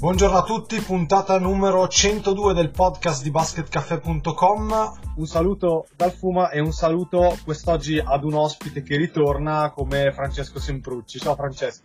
Buongiorno a tutti, puntata numero 102 del podcast di basketcafe.com. Un saluto dal Fuma e un saluto quest'oggi ad un ospite che ritorna come Francesco Semprucci. Ciao Francesco.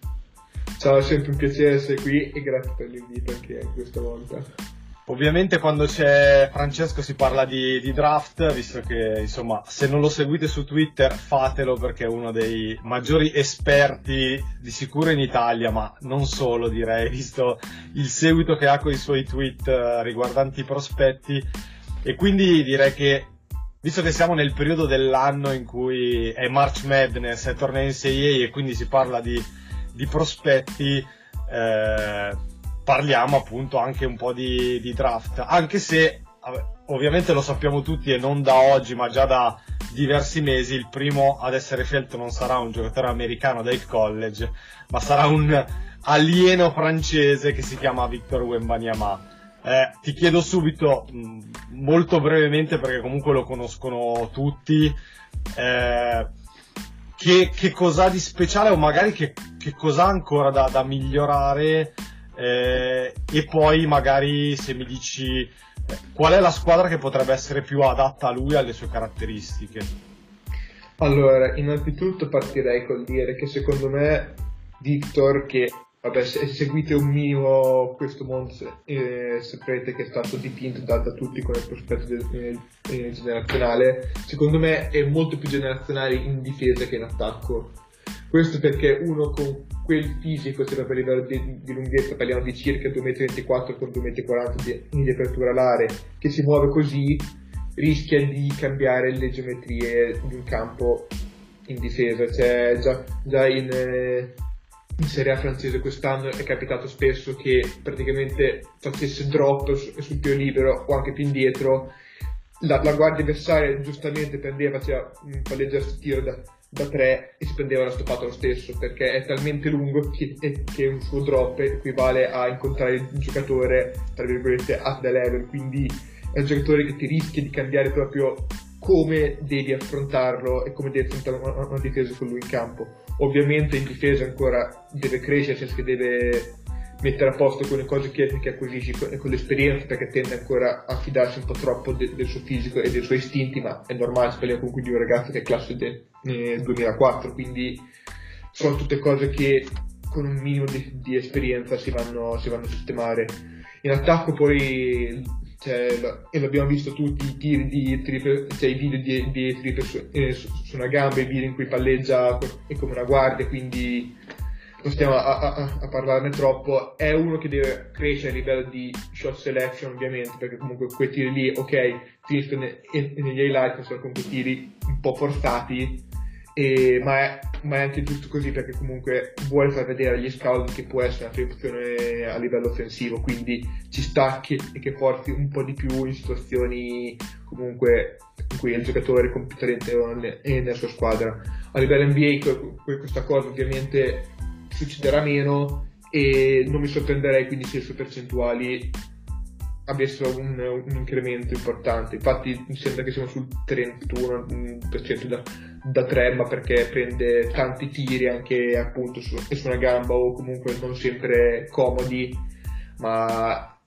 Ciao, è sempre un piacere essere qui e grazie per l'invito anche questa volta. Ovviamente quando c'è Francesco si parla di, di, draft, visto che insomma se non lo seguite su Twitter fatelo perché è uno dei maggiori esperti di sicuro in Italia, ma non solo direi, visto il seguito che ha con i suoi tweet eh, riguardanti i prospetti. E quindi direi che, visto che siamo nel periodo dell'anno in cui è March Madness, è torneo NCAA e quindi si parla di, di prospetti, eh, parliamo appunto anche un po' di, di, draft, anche se ovviamente lo sappiamo tutti e non da oggi ma già da diversi mesi il primo ad essere scelto non sarà un giocatore americano del college ma sarà un alieno francese che si chiama Victor Wembanyama. Eh, ti chiedo subito molto brevemente perché comunque lo conoscono tutti eh, che, che cos'ha di speciale o magari che, che cos'ha ancora da, da migliorare eh, e poi magari se mi dici qual è la squadra che potrebbe essere più adatta a lui alle sue caratteristiche. Allora, innanzitutto partirei col dire che secondo me Victor, che vabbè, se seguite un minimo questo mondo, eh, saprete che è stato dipinto da, da tutti come prospetto del, eh, generazionale, secondo me è molto più generazionale in difesa che in attacco. Questo perché uno con quel fisico, se per livello di, di, lunghezza parliamo di circa 2,24 m con 2,40 m di, apertura alare, che si muove così, rischia di cambiare le geometrie di un campo in difesa. Cioè, già, già in, eh, in, Serie A francese quest'anno è capitato spesso che praticamente facesse drop su, sul tiro libero o anche più indietro. La, la guardia avversaria giustamente prendeva, faceva un palleggiare tiro da, da 3 e si prendeva la stoppata lo stesso perché è talmente lungo che, che, un suo drop equivale a incontrare il giocatore tra virgolette at the level. Quindi è un giocatore che ti rischia di cambiare proprio come devi affrontarlo e come devi affrontare una, una difesa con lui in campo. Ovviamente in difesa ancora deve crescere che deve mettere a posto con le cose che, che acquisisci con, con, l'esperienza perché tende ancora a fidarsi un po' troppo de, del suo fisico e dei suoi istinti ma è normale, parliamo comunque di un ragazzo che è classe del eh, 2004 quindi sono tutte cose che con un minimo di, di esperienza si vanno, si vanno, a sistemare. In attacco poi cioè, e l'abbiamo visto tutti i tiri di triple, cioè i video di, di triple su, eh, su, su, una gamba, i video in cui palleggia è come una guardia, quindi non stiamo a, a, a, parlarne troppo, è uno che deve crescere a livello di shot selection ovviamente, perché comunque quei tiri lì, ok, finiscono negli highlight, sono comunque tiri un po' forzati, e, ma, è, ma, è, anche giusto così perché comunque vuole far vedere agli scout che può essere una sua opzione a livello offensivo, quindi ci sta che, che porti un po' di più in situazioni comunque in cui il giocatore è competente nella sua squadra. A livello NBA questa cosa ovviamente succederà meno e non mi sorprenderei quindi se le sue percentuali avessero un, un, incremento importante. Infatti mi sembra che siamo sul 31% da, da 3, ma perché prende tanti tiri anche appunto su, su una gamba o comunque non sempre comodi, ma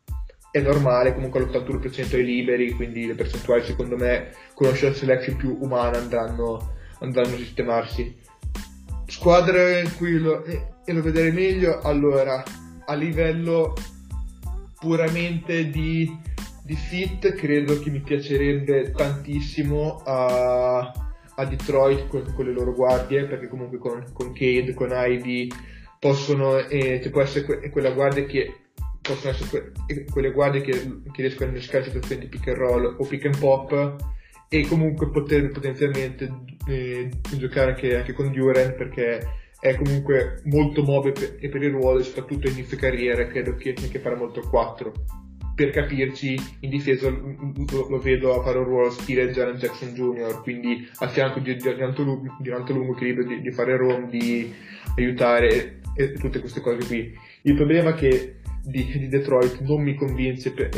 è normale, comunque l'81% è liberi, quindi le percentuali secondo me con una selection più umana andranno, andranno a sistemarsi. Squadre in cui lo, eh, e lo vedrei meglio, allora a livello puramente di, di fit credo che mi piacerebbe tantissimo a, a Detroit con, con, le loro guardie perché comunque con, con Cade, con Ivy possono eh, può essere que- quella guardia che possono essere que- quelle guardie che, che riescono a innescare situazioni di pick and roll o pick and pop e comunque poter potenzialmente eh, giocare anche, anche con Duran perché è comunque molto mobile e per il ruolo, soprattutto inizio carriera, credo che, che farà molto il 4. Per capirci, in difesa lo, lo vedo a fare un ruolo stile Jaren Jackson Jr., quindi a fianco di, di, alto, lungo, di alto lungo equilibrio, di, di fare roam, di aiutare e, e, tutte queste cose qui. Il problema è che di, di Detroit non mi convince per,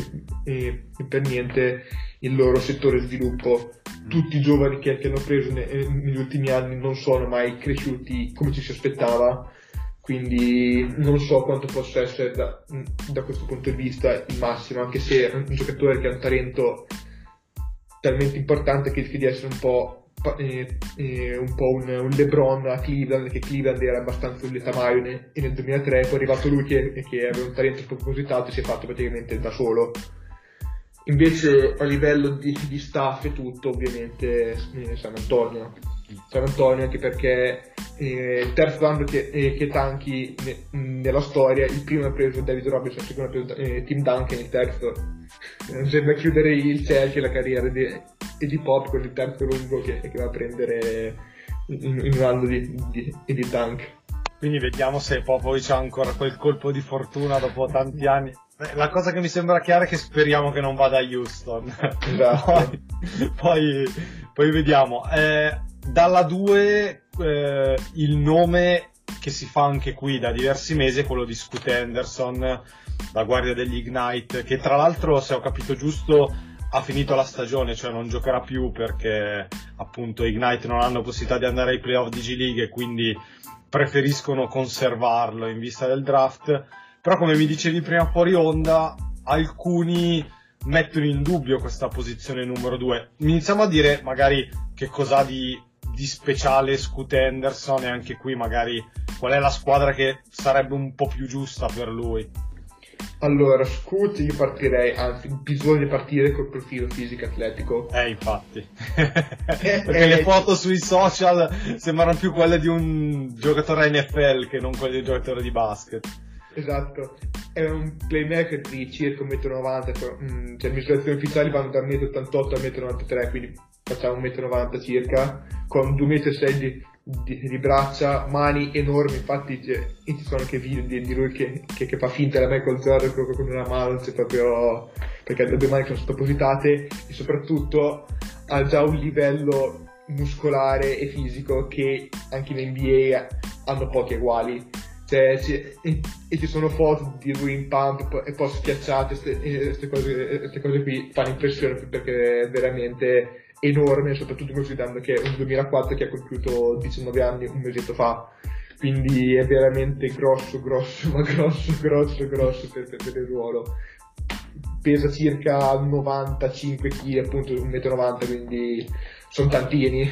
eh, per niente il loro settore sviluppo. Tutti i giovani che, che hanno preso ne, negli ultimi anni non sono mai cresciuti come ci si aspettava, quindi non so quanto possa essere da, da questo punto di vista il massimo, anche se è un giocatore che ha un talento talmente importante che rischia di essere un po' eh, eh, un po' un, un, LeBron a Cleveland, che Cleveland era abbastanza un letamaio e nel 2003 poi è arrivato lui che, che aveva un talento spropositato e si è fatto praticamente da solo. Invece a livello di, di staff e tutto, ovviamente eh, San Antonio. San Antonio anche perché eh, il terzo anno che, eh, che tanchi ne, nella storia, il primo ha preso David Robinson, il secondo ha preso eh, Tim Duncan, il terzo eh, sembra chiudere il Chelsea la carriera di, di Pop con il terzo lungo che, che va a prendere in, in un anno di, di, di Dunk. Quindi vediamo se Popovic ha ancora quel colpo di fortuna dopo tanti anni. La cosa che mi sembra chiara è che speriamo che non vada a Houston. Esatto. poi, poi, poi, vediamo. Eh, dalla 2 eh, il nome che si fa anche qui da diversi mesi è quello di Scoot Henderson, la guardia degli Ignite, che tra l'altro, se ho capito giusto, ha finito la stagione, cioè non giocherà più perché appunto Ignite non hanno possibilità di andare ai playoff di G League e quindi preferiscono conservarlo in vista del draft. Però come mi dicevi prima fuori onda, alcuni mettono in dubbio questa posizione numero 2. Iniziamo a dire magari che cos'ha di di speciale Scoot Henderson e anche qui magari qual è la squadra che sarebbe un po' più giusta per lui? Allora, Scoot io partirei, anzi bisogna partire col profilo fisico atletico. Eh, infatti. Perché eh, le foto sui social sembrano più quelle di un giocatore NFL che non quelle di un giocatore di basket. Esatto, è un playmaker di circa 1,90 m, cioè le misurazioni ufficiali vanno da 1,88 m a 1,93 m, quindi facciamo 1,90 m circa, con 2,6 m di, di, di, braccia, mani enormi, infatti cioè, ci sono anche video di, di lui che, che, che, fa finta da Michael Jordan con, con una mano, cioè proprio perché le due mani sono sottopositate e soprattutto ha già un livello muscolare e fisico che anche in NBA hanno pochi uguali. Cioè, e, e, ci sono foto di lui in pump e poi schiacciate, queste cose, cose qui fanno impressione perché veramente enorme, soprattutto considerando che è un 2004 che ha compiuto 19 anni un mesetto fa. Quindi è veramente grosso, grosso, ma grosso, grosso, grosso per, per, il ruolo. Pesa circa 95 kg, appunto 1,90 m, quindi sono tantini.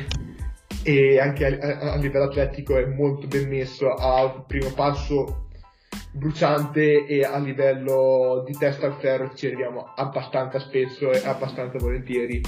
E anche a, a, livello atletico è molto ben messo, ha un primo passo bruciante e a livello di testa al ferro ci arriviamo abbastanza spesso e abbastanza volentieri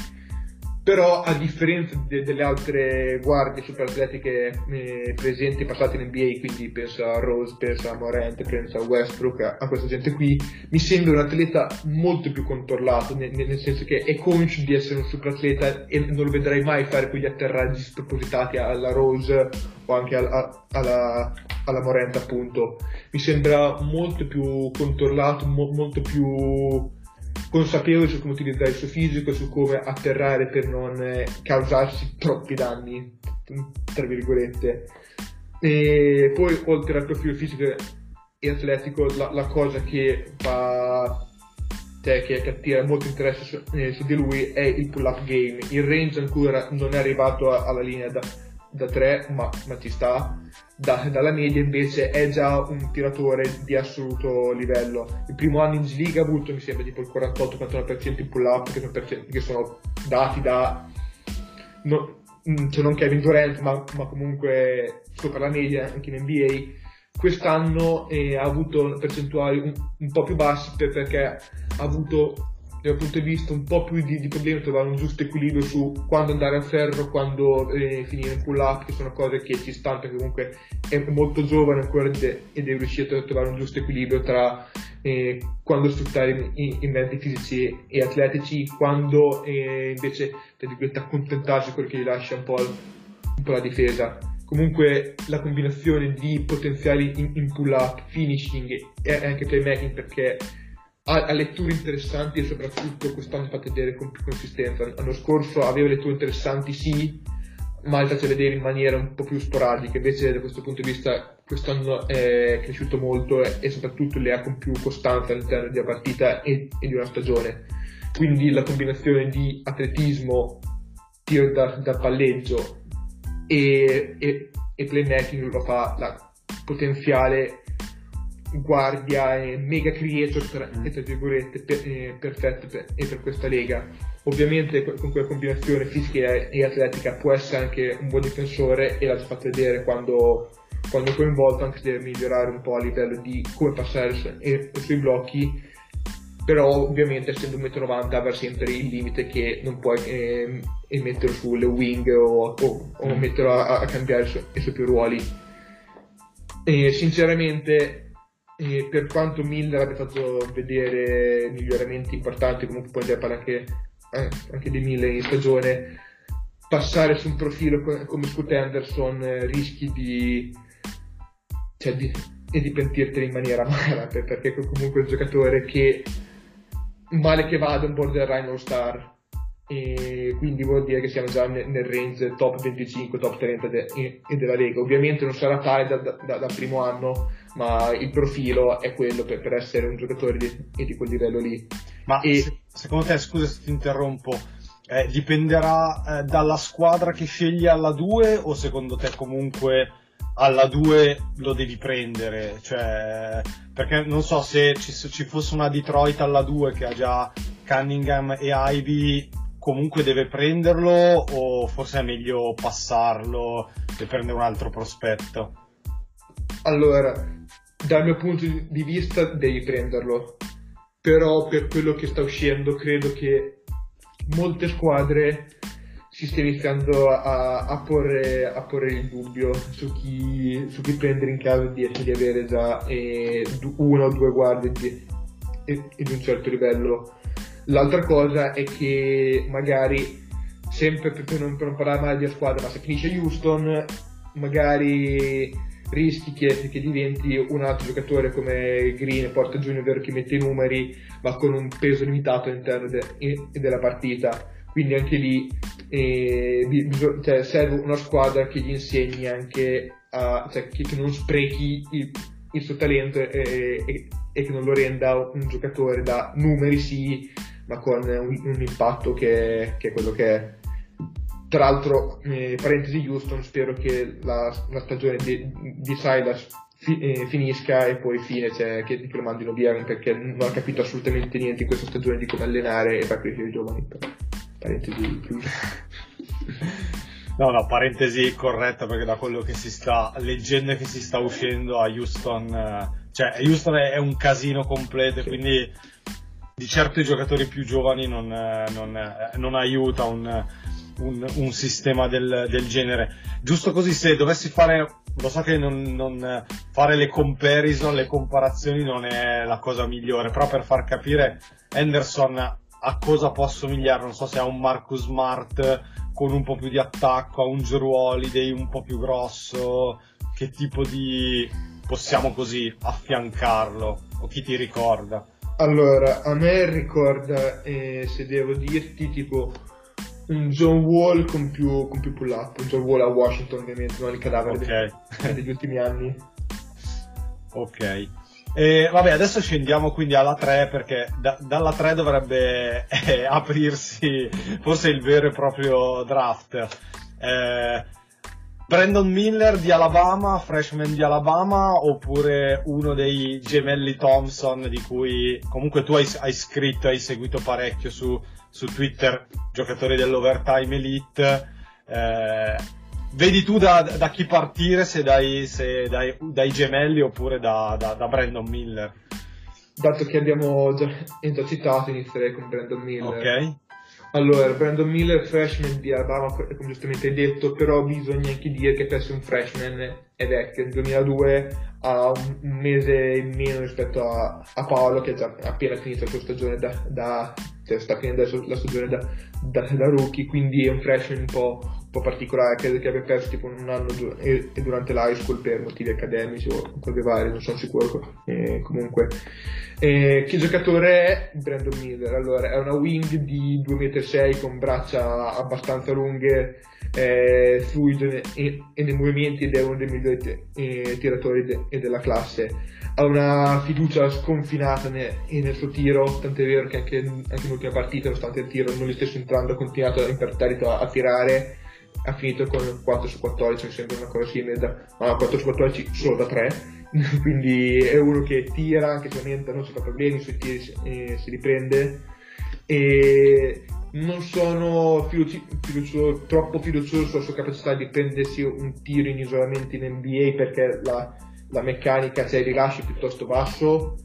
però a differenza de- delle altre guardie super atletiche eh, presenti passate in NBA, quindi penso a Rose, penso a Morant, penso a Westbrook, a, a questa gente qui, mi sembra un atleta molto più controllato, nel, nel senso che è conscio di essere un super atleta e non lo vedrai mai fare quegli atterraggi spropositati alla Rose o anche alla, alla, alla Morant appunto. Mi sembra molto più controllato, mo- molto più consapevole su come utilizzare il suo fisico, su come atterrare per non eh, causarsi troppi danni, tra virgolette. E poi oltre al profilo fisico e atletico, la, la cosa che fa cioè, che, che, attira molto interesse su, eh, su, di lui è il pull-up game. Il range ancora non è arrivato a, alla linea da, da 3, ma, ma ci sta da, dalla media invece è già un tiratore di assoluto livello. Il primo anno in G-League ha avuto, mi sembra, tipo il 48-49% in pull-up, che sono, che sono dati da... No, mm, cioè non Kevin Durant, ma, ma, comunque sopra la media anche in NBA. Quest'anno eh, ha avuto percentuali un, un po' più basse perché ha avuto dal punto di vista un po' più di, di problemi trovare un giusto equilibrio su quando andare a ferro, quando eh, finire in pull up, che sono cose che ci stanno perché comunque è molto giovane ancora ed è riuscito a trovare un giusto equilibrio tra eh, quando sfruttare i, i, mezzi fisici e atletici, quando eh, invece tra virgolette accontentarsi quello che gli lascia un po', un po' la difesa. Comunque la combinazione di potenziali in, in pull-up, finishing e anche playmaking perché ha, ha, letture interessanti e soprattutto quest'anno fa vedere con più consistenza. L'anno scorso aveva letture interessanti sì, ma le faccio vedere in maniera un po' più sporadica, invece da questo punto di vista quest'anno è cresciuto molto e, e soprattutto le ha con più costanza all'interno di una partita e, e di una stagione. Quindi la combinazione di atletismo, tiro da, da palleggio e, e, e playmaking lo fa la potenziale guardia e mega creator tra, mm. tra virgolette per, eh, perfetto per, per, questa lega ovviamente con quella combinazione fisica e atletica può essere anche un buon difensore e l'ha già fatto vedere quando, quando è coinvolto anche se deve migliorare un po' a livello di come passare su, e, sui blocchi però ovviamente essendo 1,90 m avrà sempre il limite che non puoi eh, metterlo sulle wing o, o, o mm. metterlo a, a cambiare su, i suoi più ruoli e sinceramente eh, per quanto Miller abbia fatto vedere miglioramenti importanti comunque poi andare anche, eh, anche di Miller in stagione passare su un profilo come Scott Anderson eh, rischi di, cioè di, di pentirtene in maniera amara perché comunque è un giocatore che male che vada un borderline all star e quindi vuol dire che siamo già nel, range top 25, top 30 de, e, della Lega. Ovviamente non sarà tale da, da, dal primo anno, ma il profilo è quello per, per essere un giocatore di, di, quel livello lì. Ma e, se, secondo te, scusa se ti interrompo, eh, dipenderà eh, dalla squadra che scegli alla 2 o secondo te comunque alla 2 lo devi prendere, cioè, perché non so se ci, ci, fosse una Detroit alla 2 che ha già Cunningham e Ivy, comunque deve prenderlo o forse è meglio passarlo e prendere un altro prospetto? Allora, dal mio punto di vista devi prenderlo, però per quello che sta uscendo credo che molte squadre si stia iniziando a, a, porre, a, porre, il dubbio su chi, su chi, prendere in caso di, di avere già eh, uno o due guardie di, di un certo livello. L'altra cosa è che magari, sempre per non, per non parlare male di squadra, ma se finisce Houston, magari rischi che, che, diventi un altro giocatore come Green, Porta Junior che mette i numeri, ma con un peso limitato all'interno de, della partita. Quindi anche lì eh, bisog- cioè, serve una squadra che gli insegni anche a, cioè, che, che, non sprechi il, il suo talento e, e, e, che non lo renda un giocatore da numeri sì, ma con un, un impatto che, che, è quello che è. Tra l'altro, eh, parentesi Houston, spero che la, la stagione di, di Silas fi, eh, finisca e poi fine, cioè che, che, lo mandino via perché non ha capito assolutamente niente in questa stagione di come allenare e far crescere i giovani. Parentesi No, no, parentesi corretta perché da quello che si sta leggendo e che si sta uscendo a Houston, eh, cioè Houston è, un casino completo, sì. quindi di certo i giocatori più giovani non, eh, non, eh, non aiuta un, un, un sistema del, del, genere. Giusto così, se dovessi fare, lo so che non, non, fare le comparison, le comparazioni non è la cosa migliore, però per far capire, Henderson a cosa può assomigliare, non so se a un Marcus Smart con un po' più di attacco, a un Drew Holiday un po' più grosso, che tipo di possiamo così affiancarlo o chi ti ricorda? Allora, a me ricorda, eh, se devo dirti, tipo un John Wall con più, con più pull up, un John Wall a Washington ovviamente, non il cadavere okay. degli, degli ultimi anni. Ok. E vabbè, adesso scendiamo quindi alla 3 perché da, dalla 3 dovrebbe eh, aprirsi forse il vero e proprio draft. Eh, Brandon Miller di Alabama, freshman di Alabama, oppure uno dei gemelli Thompson di cui comunque tu hai, hai scritto, hai seguito parecchio su, su Twitter, giocatori dell'Overtime Elite. Eh, vedi tu da, da, chi partire, se dai, se dai, dai gemelli oppure da, da, da, Brandon Miller? Dato che abbiamo già, già citato, inizierei con Brandon Miller. Ok. Allora, Brandon Miller, freshman di Alabama, come giustamente hai detto, però bisogna anche dire che per essere un freshman è vecchio, nel 2002 ha un mese in meno rispetto a, a Paolo che ha già appena finito la sua stagione da, da cioè sta finendo la stagione da, da, da, rookie, quindi è un freshman un po', po' particolare, credo che abbia perso tipo un anno du- e, e durante l'high school per motivi accademici o cose varie, non sono sicuro. Eh, comunque, eh, che giocatore è Brandon Miller? Allora, è una wing di 2,6 m con braccia abbastanza lunghe, eh, fluido e, e, nei movimenti ed è uno dei migliori t- eh, tiratori de- della classe ha una fiducia sconfinata ne, nel suo tiro, tant'è vero che anche, anche nell'ultima partita, nonostante il tiro non gli stesse entrando, ha continuato imperterrito a, a tirare, ha finito con 4 su 14, mi sembra una cosa simile, da, ma 4 su 14 solo da 3, quindi è uno che tira, anche se ovviamente non si fa problemi, sui tiri eh, si riprende, e non sono fiduci, fiducioso, troppo fiducioso sulla sua capacità di prendersi un tiro in isolamento in NBA perché la la meccanica c'è il rilascio piuttosto basso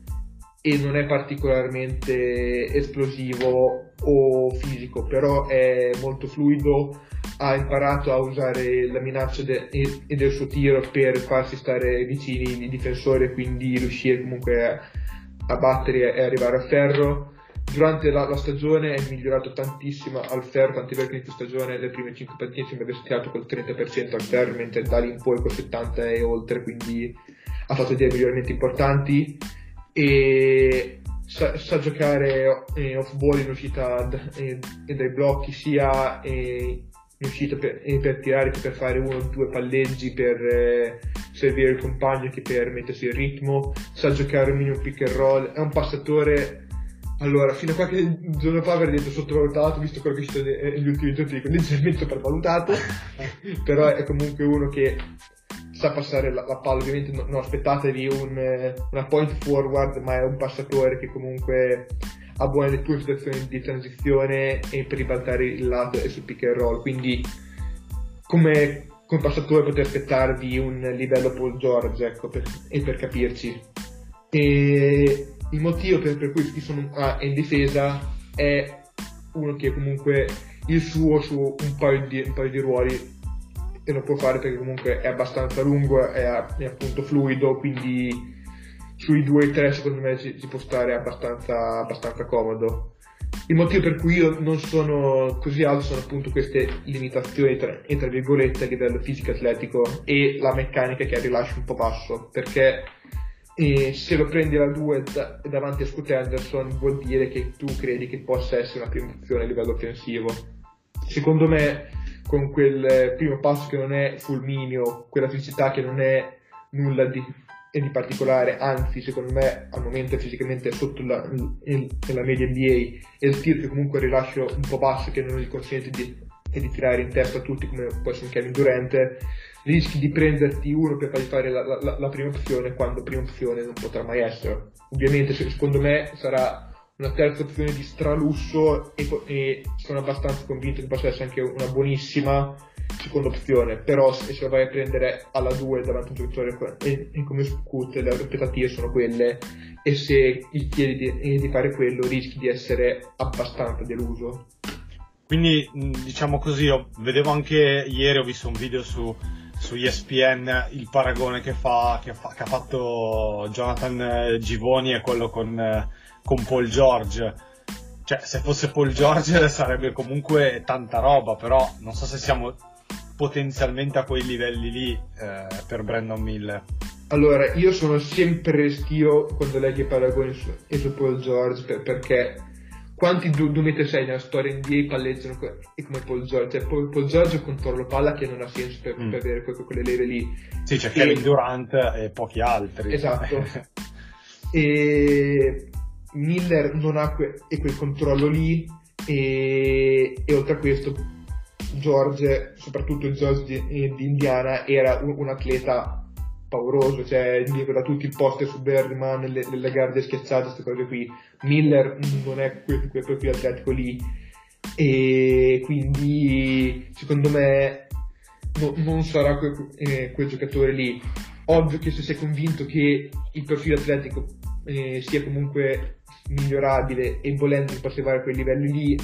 e non è particolarmente esplosivo o fisico, però è molto fluido, ha imparato a usare la minaccia de- e del suo tiro per farsi stare vicini i difensori e quindi riuscire comunque a, a battere e arrivare a ferro. Durante la, la, stagione è migliorato tantissimo al ferro, tant'è vero che in questa stagione le prime 5 partite sembra aver tirato col 30% al ferro, mentre da lì in poi col 70% e oltre, quindi ha fatto dei miglioramenti importanti e sa, sa giocare eh, off ball in uscita d- e, e dai blocchi sia eh, in uscita per, eh, per, tirare che per fare uno o due palleggi per eh, servire il compagno che per mettersi in ritmo sa giocare un minimo pick and roll è un passatore. Allora, fino a qualche giorno fa avrei detto sottovalutato, visto quello che è stato negli ultimi giorni, dico leggermente sopravvalutato, però è comunque uno che sa passare la, la palla, ovviamente non, non aspettatevi un, eh, una point forward, ma è un passatore che comunque ha buone letture situazioni di transizione e per ribaltare il lato e sul pick and roll, quindi come, come passatore potete aspettarvi un livello Paul George, ecco, per, e per capirci. E il motivo per, per cui sono ah, in difesa è uno che comunque il suo su un paio di, un paio di ruoli e lo può fare perché comunque è abbastanza lungo, è, è appunto fluido, quindi sui 2-3 secondo me ci, ci può stare abbastanza, abbastanza, comodo. Il motivo per cui io non sono così alto sono appunto queste limitazioni tra, tra virgolette a livello fisico-atletico e la meccanica che ha rilascio un po' basso, perché eh, se lo prendi alla 2 da, davanti a Scott Anderson vuol dire che tu credi che possa essere una prima opzione a livello offensivo. Secondo me con quel primo passo che non è fulmineo, quella felicità che non è nulla di, di particolare, anzi secondo me al momento è fisicamente sotto la, il, la media NBA e il tiro che comunque rilascio un po' basso che non gli consente di, di tirare in testa a tutti come può essere Kevin Durant, rischi di prenderti uno per fargli fare la, la, la prima opzione quando prima opzione non potrà mai essere. Ovviamente secondo me sarà una terza opzione di stralusso e, e, sono abbastanza convinto che possa essere anche una buonissima seconda opzione però se, se lo vai a prendere alla 2 davanti a un giocatore e, e come Scoot le aspettative sono quelle e se gli chiedi di, di fare quello rischi di essere abbastanza deluso. Quindi diciamo così io vedevo anche ieri ho visto un video su su ESPN il paragone che, fa, che, fa, che ha fatto Jonathan Givoni e quello con con Paul George. Cioè, se fosse Paul George sarebbe comunque tanta roba, però non so se siamo potenzialmente a quei livelli lì eh, per Brandon Miller. Allora, io sono sempre restio quando leggo i paragoni su, su Paul George per, perché quanti 2,6 nella storia NBA palleggiano e come Paul George? Cioè, Paul, Paul George controlla palla che non ha senso per, mm. per avere que, quelle leve lì. Sì, c'è e... Kevin Durant e pochi altri. Esatto. e Miller non ha que- quel controllo lì e, e, oltre a questo George, soprattutto George di, di Indiana, era un, un, atleta pauroso, cioè da tutti i poster su Berryman, le, le guardie schiacciate, queste cose qui. Miller non è quel, quel proprio atletico lì e quindi secondo me no, non sarà quel, eh, quel giocatore lì. Ovvio che se sei convinto che il profilo atletico eh, sia comunque migliorabile e volendo arrivare a quei livelli lì,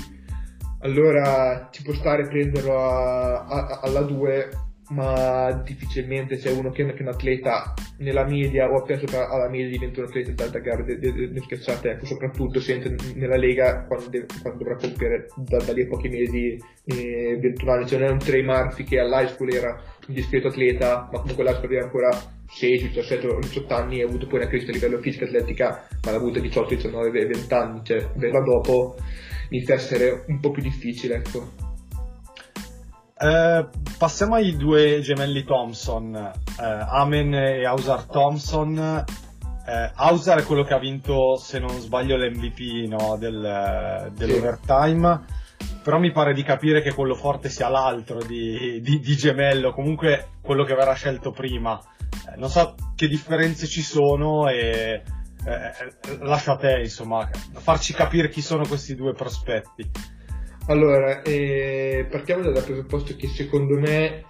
allora ci può stare prenderlo a, a, alla 2, ma difficilmente c'è uno che, che è un atleta nella media o appena sopra alla media diventa un atleta da, da gara de, de, schiacciate, ecco, soprattutto se entra nella Lega quando, deve, quando dovrà compiere da, da, lì a pochi mesi eh, 21 anni, cioè non è un Trey Murphy che all'high school era un discreto atleta, ma comunque l'high school era ancora 16, 17, 18 anni e ha avuto poi una crescita a livello fisico atletica, ma l'ha avuta 18, 19, 20 anni, cioè averla dopo inizia a essere un po' più difficile, ecco. Eh, passiamo ai due gemelli Thompson, eh, Amen e Ausar Thompson. Eh, Ausar è quello che ha vinto, se non sbaglio, l'MVP no, del, dell'overtime. Però mi pare di capire che quello forte sia l'altro di, di, di gemello, comunque quello che verrà scelto prima. Eh, non so che differenze ci sono e eh, lascia a te, insomma, farci capire chi sono questi due prospetti. Allora, eh, partiamo dal presupposto che secondo me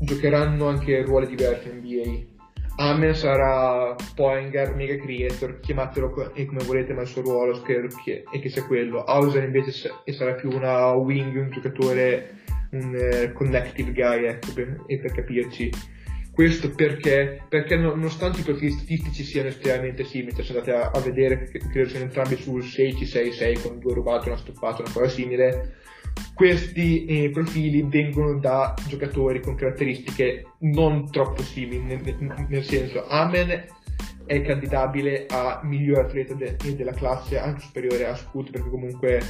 giocheranno anche ruoli diversi in NBA. Amen sarà Poinger, mega creator, chiamatelo come volete, ma il suo ruolo che, è che sia quello. Hauser invece sarà più una wing, un giocatore, un uh, connective guy, ecco, per, per capirci questo perché, perché nonostante i profili statistici siano estremamente simili, se andate a, a vedere, credo siano entrambi sul 6-6-6 con due rubate, una stoppata, una cosa simile, questi eh, profili vengono da giocatori con caratteristiche non troppo simili, nel, nel senso Amen è candidabile a miglior atleta de, della classe, anche superiore a Scoot, perché comunque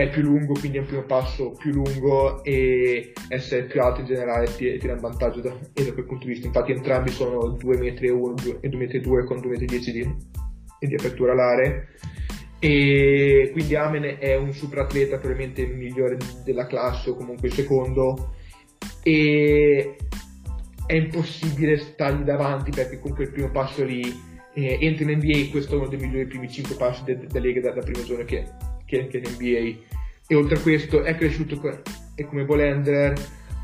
è più lungo, quindi è un primo passo più lungo e essere più alto in generale ti, ti dà un vantaggio da, da, quel punto di vista. Infatti entrambi sono 2 metri e 1 e 2 metri 2 con 2 metri 10 di, di apertura alare e quindi Amen è un super atleta probabilmente il migliore della classe o comunque il secondo e è impossibile stargli davanti perché comunque il primo passo lì eh, entra in NBA questo è uno dei migliori primi 5 passi della de, Lega da, da primo giorno che che, che l'NBA e oltre a questo è cresciuto e come ball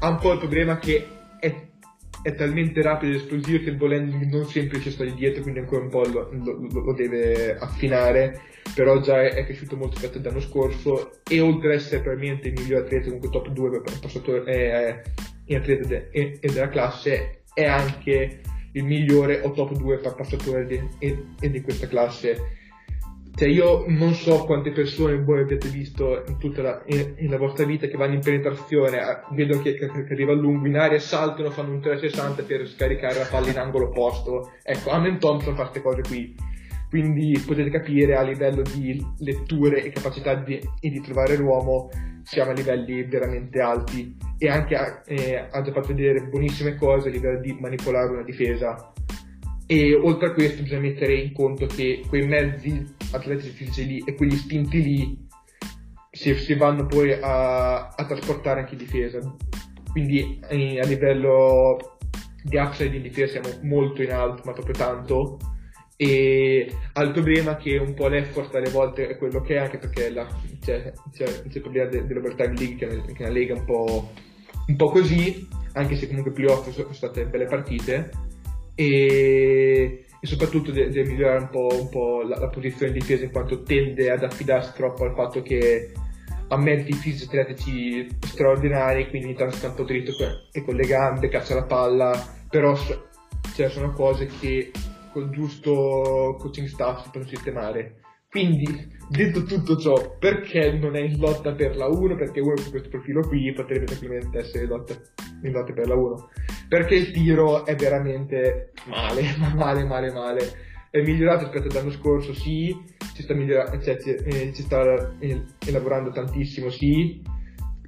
ha un po' il problema che è, è talmente rapido ed esplosivo che il ball non sempre ci sta dietro quindi ancora un po' lo, lo, lo deve affinare però già è, è, cresciuto molto rispetto all'anno scorso e oltre ad essere probabilmente il miglior atleta comunque top 2 per passatore eh, in atleta de, e, e della classe è anche il migliore o top 2 per passatore di, e di questa classe cioè io non so quante persone voi avete visto in tutta la, in, in la vostra vita che vanno in penetrazione, vedono che, che, che, arriva a lungo in aria, saltano, fanno un 360 per scaricare la palla in angolo opposto. Ecco, Amen Thompson fa queste cose qui. Quindi potete capire a livello di letture e capacità di, di trovare l'uomo siamo a livelli veramente alti e anche eh, ha già fatto vedere buonissime cose a livello di manipolare una difesa e oltre a questo bisogna mettere in conto che quei mezzi atletici fisici lì e quegli spinti lì si, si vanno poi a, a, trasportare anche in difesa. Quindi eh, a livello di upside in difesa siamo molto in alto, ma proprio tanto. E ha problema che un po' l'effort alle volte è quello che è, anche perché la, c'è, c'è, c'è, il problema de, dell'overtime league, che è una lega un po', un po' così, anche se comunque playoff sono state belle partite e, e soprattutto deve, deve migliorare un po', un po la, la, posizione di difesa in quanto tende ad affidarsi troppo al fatto che ha mezzi fisici atletici straordinari quindi ogni tanto sta dritto e con le gambe, caccia la palla però cioè, sono cose che col giusto coaching staff si possono sistemare quindi, detto tutto ciò, perché non è in lotta per la 1? Perché uno con questo profilo qui potrebbe tranquillamente essere in lotta, in lotta per la 1. Perché il tiro è veramente male, male, male, male. È migliorato rispetto all'anno scorso, sì, ci sta, migliora- cioè, ci, eh, ci sta eh, elaborando tantissimo, sì,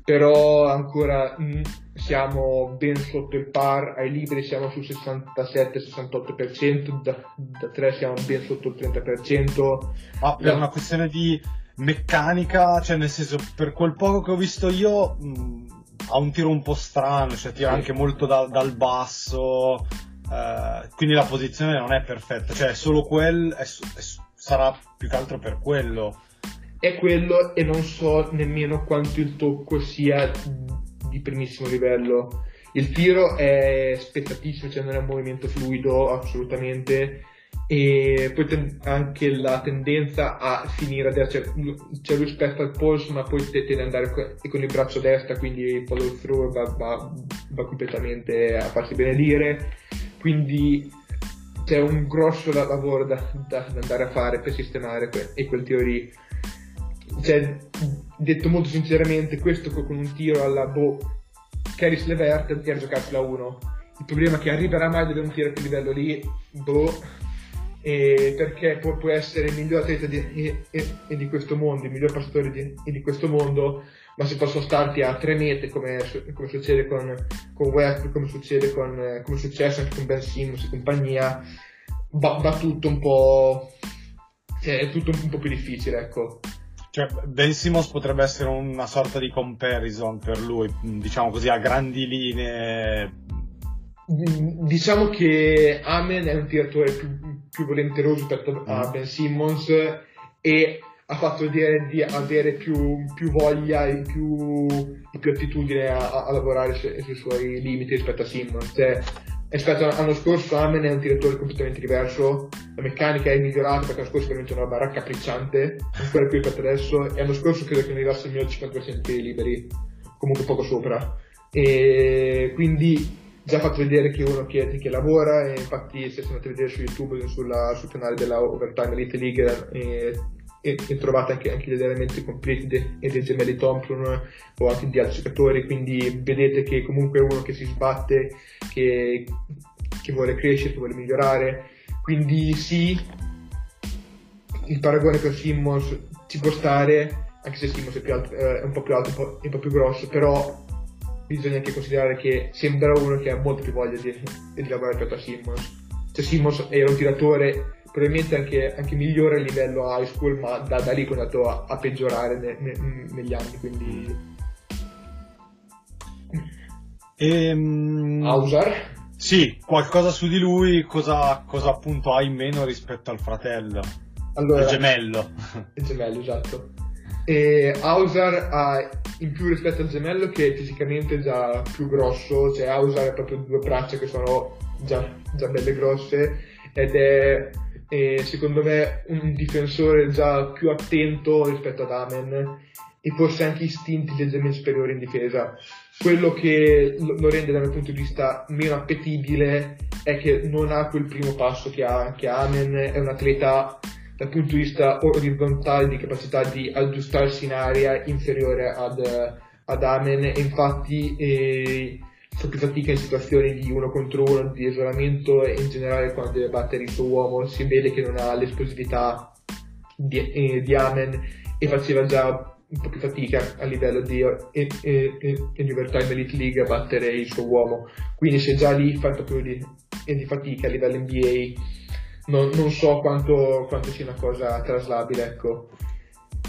però ancora mh, mm, siamo ben sotto il par, ai libri siamo sul 67-68%, da, da 3 siamo ben sotto il 30%. Ah, per la... una questione di meccanica, cioè nel senso per quel poco che ho visto io mh, mm, ha un tiro un po' strano, cioè tira sì. anche molto da, dal basso, eh, quindi la posizione non è perfetta, cioè solo quel è, è, sarà più che altro per quello è quello e non so nemmeno quanto il tocco sia di primissimo livello. Il tiro è spettatissimo, cioè non è un movimento fluido assolutamente. E poi ten- anche la tendenza a finire a destra, cioè, lui spetta il polso ma poi tende ad andare con, con il braccio destra quindi il follow through va, va, va completamente a farsi benedire. Quindi c'è un grosso lavoro da, da, da andare a fare per sistemare que- e quel tiro lì cioè, detto molto sinceramente questo con un tiro alla boh Caris Levert era giocarsi la 1 il problema è che arriverà mai avere un tiro a quel livello lì boh perché può, può, essere il miglior atleta di, e, e, di questo mondo, il miglior passatore di, di, questo mondo, ma se possono starti a tre mete come, come succede con, con West, come succede con, come è successo anche con Ben Simmons e compagnia, va, va, tutto un po', cioè, è tutto un po' più difficile, ecco. Cioè, Ben Simmons potrebbe essere una sorta di comparison per lui, diciamo così, a grandi linee diciamo che Amen è un tiratore più, più volenteroso rispetto a mm. Ben Simmons e ha fatto vedere di avere più, più voglia e più, più attitudine a, a lavorare su, sui suoi limiti rispetto a Simmons. Cioè, rispetto all'anno scorso Amen è un tiratore completamente diverso, la meccanica è migliorata perché l'anno scorso veramente una barra raccapricciante, ancora più rispetto adesso, e l'anno scorso credo che ne arrivasse almeno 50% liberi, comunque poco sopra. E quindi già fatto vedere che uno che, che, lavora e infatti se andate a vedere su YouTube sul canale della Overtime Elite League e, e, e trovate anche, anche, gli allenamenti completi dei, dei gemelli Thompson o anche di altri giocatori quindi vedete che comunque è uno che si sbatte che, che vuole crescere, che vuole migliorare quindi sì il paragone con Simmons ci può stare anche se Simmons è, alto, eh, è un po' più alto, po', un po più grosso però bisogna anche considerare che sembra uno che ha molto più voglia di, di lavorare rispetto a Simmons. Cioè Simmons era un tiratore probabilmente anche, anche migliore a livello high school, ma da, da lì è andato a, a peggiorare ne, ne, negli anni, quindi... Ehm... Ausar? Sì, qualcosa su di lui, cosa, cosa appunto ha in meno rispetto al fratello? Allora, il gemello. Il gemello, esatto. E Ausar ha in più rispetto al gemello che è fisicamente già più grosso, cioè Ausar ha proprio due braccia che sono già, già belle grosse ed è eh, secondo me un difensore già più attento rispetto ad Amen e forse anche istinti leggermente superiori in difesa. Quello che lo rende dal mio punto di vista meno appetibile è che non ha quel primo passo che ha, che Amen, è un atleta dal punto di vista orizzontale di capacità di aggiustarsi in area inferiore ad, ad Amen e infatti eh, più fatica in situazioni di uno contro uno, di isolamento e in generale quando deve battere il suo uomo si vede che non ha l'esplosività di, eh, di Amen e faceva già un po' più fatica a livello di eh, eh, in Overtime Elite League a battere il suo uomo quindi se già lì fa più di, di fatica a livello NBA non, non so quanto, quanto, sia una cosa traslabile, ecco.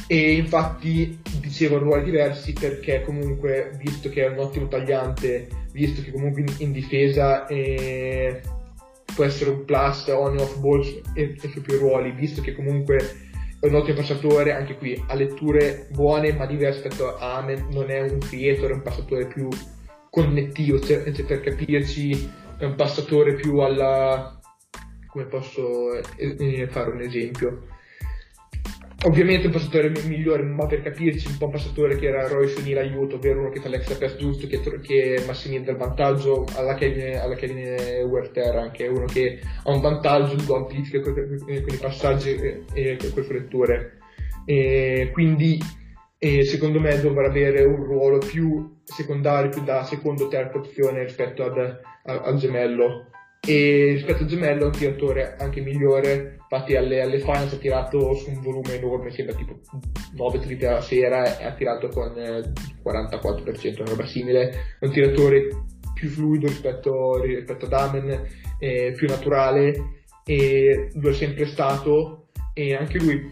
E infatti dicevo ruoli diversi perché comunque, visto che è un ottimo tagliante, visto che comunque in, in difesa eh, può essere un plus on off balls e, e su più ruoli, visto che comunque è un ottimo passatore, anche qui ha letture buone ma diverse rispetto a Amen, non è un creator, è un passatore più connettivo, cioè, cioè per capirci è un passatore più alla come posso eh, eh, fare un esempio. Ovviamente un passatore migliore, ma per capirci, un po' un passatore che era Royce O'Neill aiuto, ovvero uno che fa l'extra pass giusto, che, che massimizza il vantaggio alla Kevin, alla Kevin Werther, anche uno che ha un vantaggio, lo amplifica con, i passaggi e, e con le letture. E quindi e secondo me dovrà avere un ruolo più secondario, più da secondo o terza opzione rispetto ad, al gemello e rispetto al gemello è un tiratore anche migliore infatti alle, alle finals ha tirato su un volume enorme sembra tipo 9 triple alla sera e ha tirato con eh, 44% una roba simile. È un tiratore più fluido rispetto, rispetto ad Amen eh, più naturale e lo è sempre stato e anche lui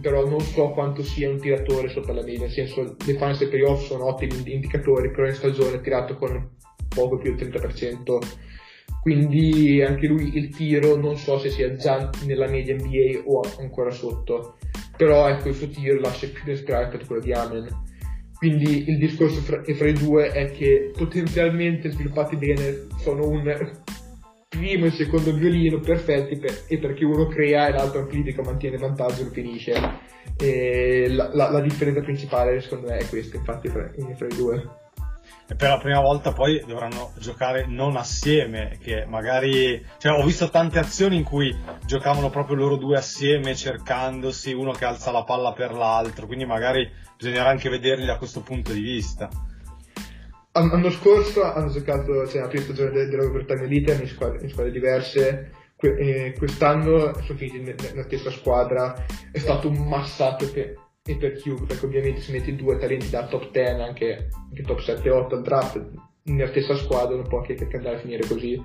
però non so quanto sia un tiratore sotto la media nel senso le finals e playoff sono ottimi indicatori però in stagione ha tirato con poco più del 30% quindi anche lui il tiro non so se sia già nella media NBA o ancora sotto, però ecco il suo tiro lascia più sperare rispetto a quello di Amen. Quindi il discorso fra, fra, i due è che potenzialmente sviluppati bene sono un primo e secondo violino perfetti per, e perché uno crea e l'altro amplifica, mantiene vantaggio e lo finisce. E la, la, la, differenza principale secondo me è questa, infatti, fra, fra i due per la prima volta poi dovranno giocare non assieme, che magari, cioè ho visto tante azioni in cui giocavano proprio loro due assieme cercandosi, uno che alza la palla per l'altro, quindi magari bisognerà anche vederli da questo punto di vista. L'anno scorso hanno giocato, cioè la prima stagione dell'Overtime Elite in squadre, in squadre diverse, que- quest'anno sono finiti nella stessa squadra, è stato un massacro che e per chiunque, perché ovviamente se metti due talenti da top 10, anche, anche top 7-8 al draft, nella stessa squadra non può che, che andare a finire così.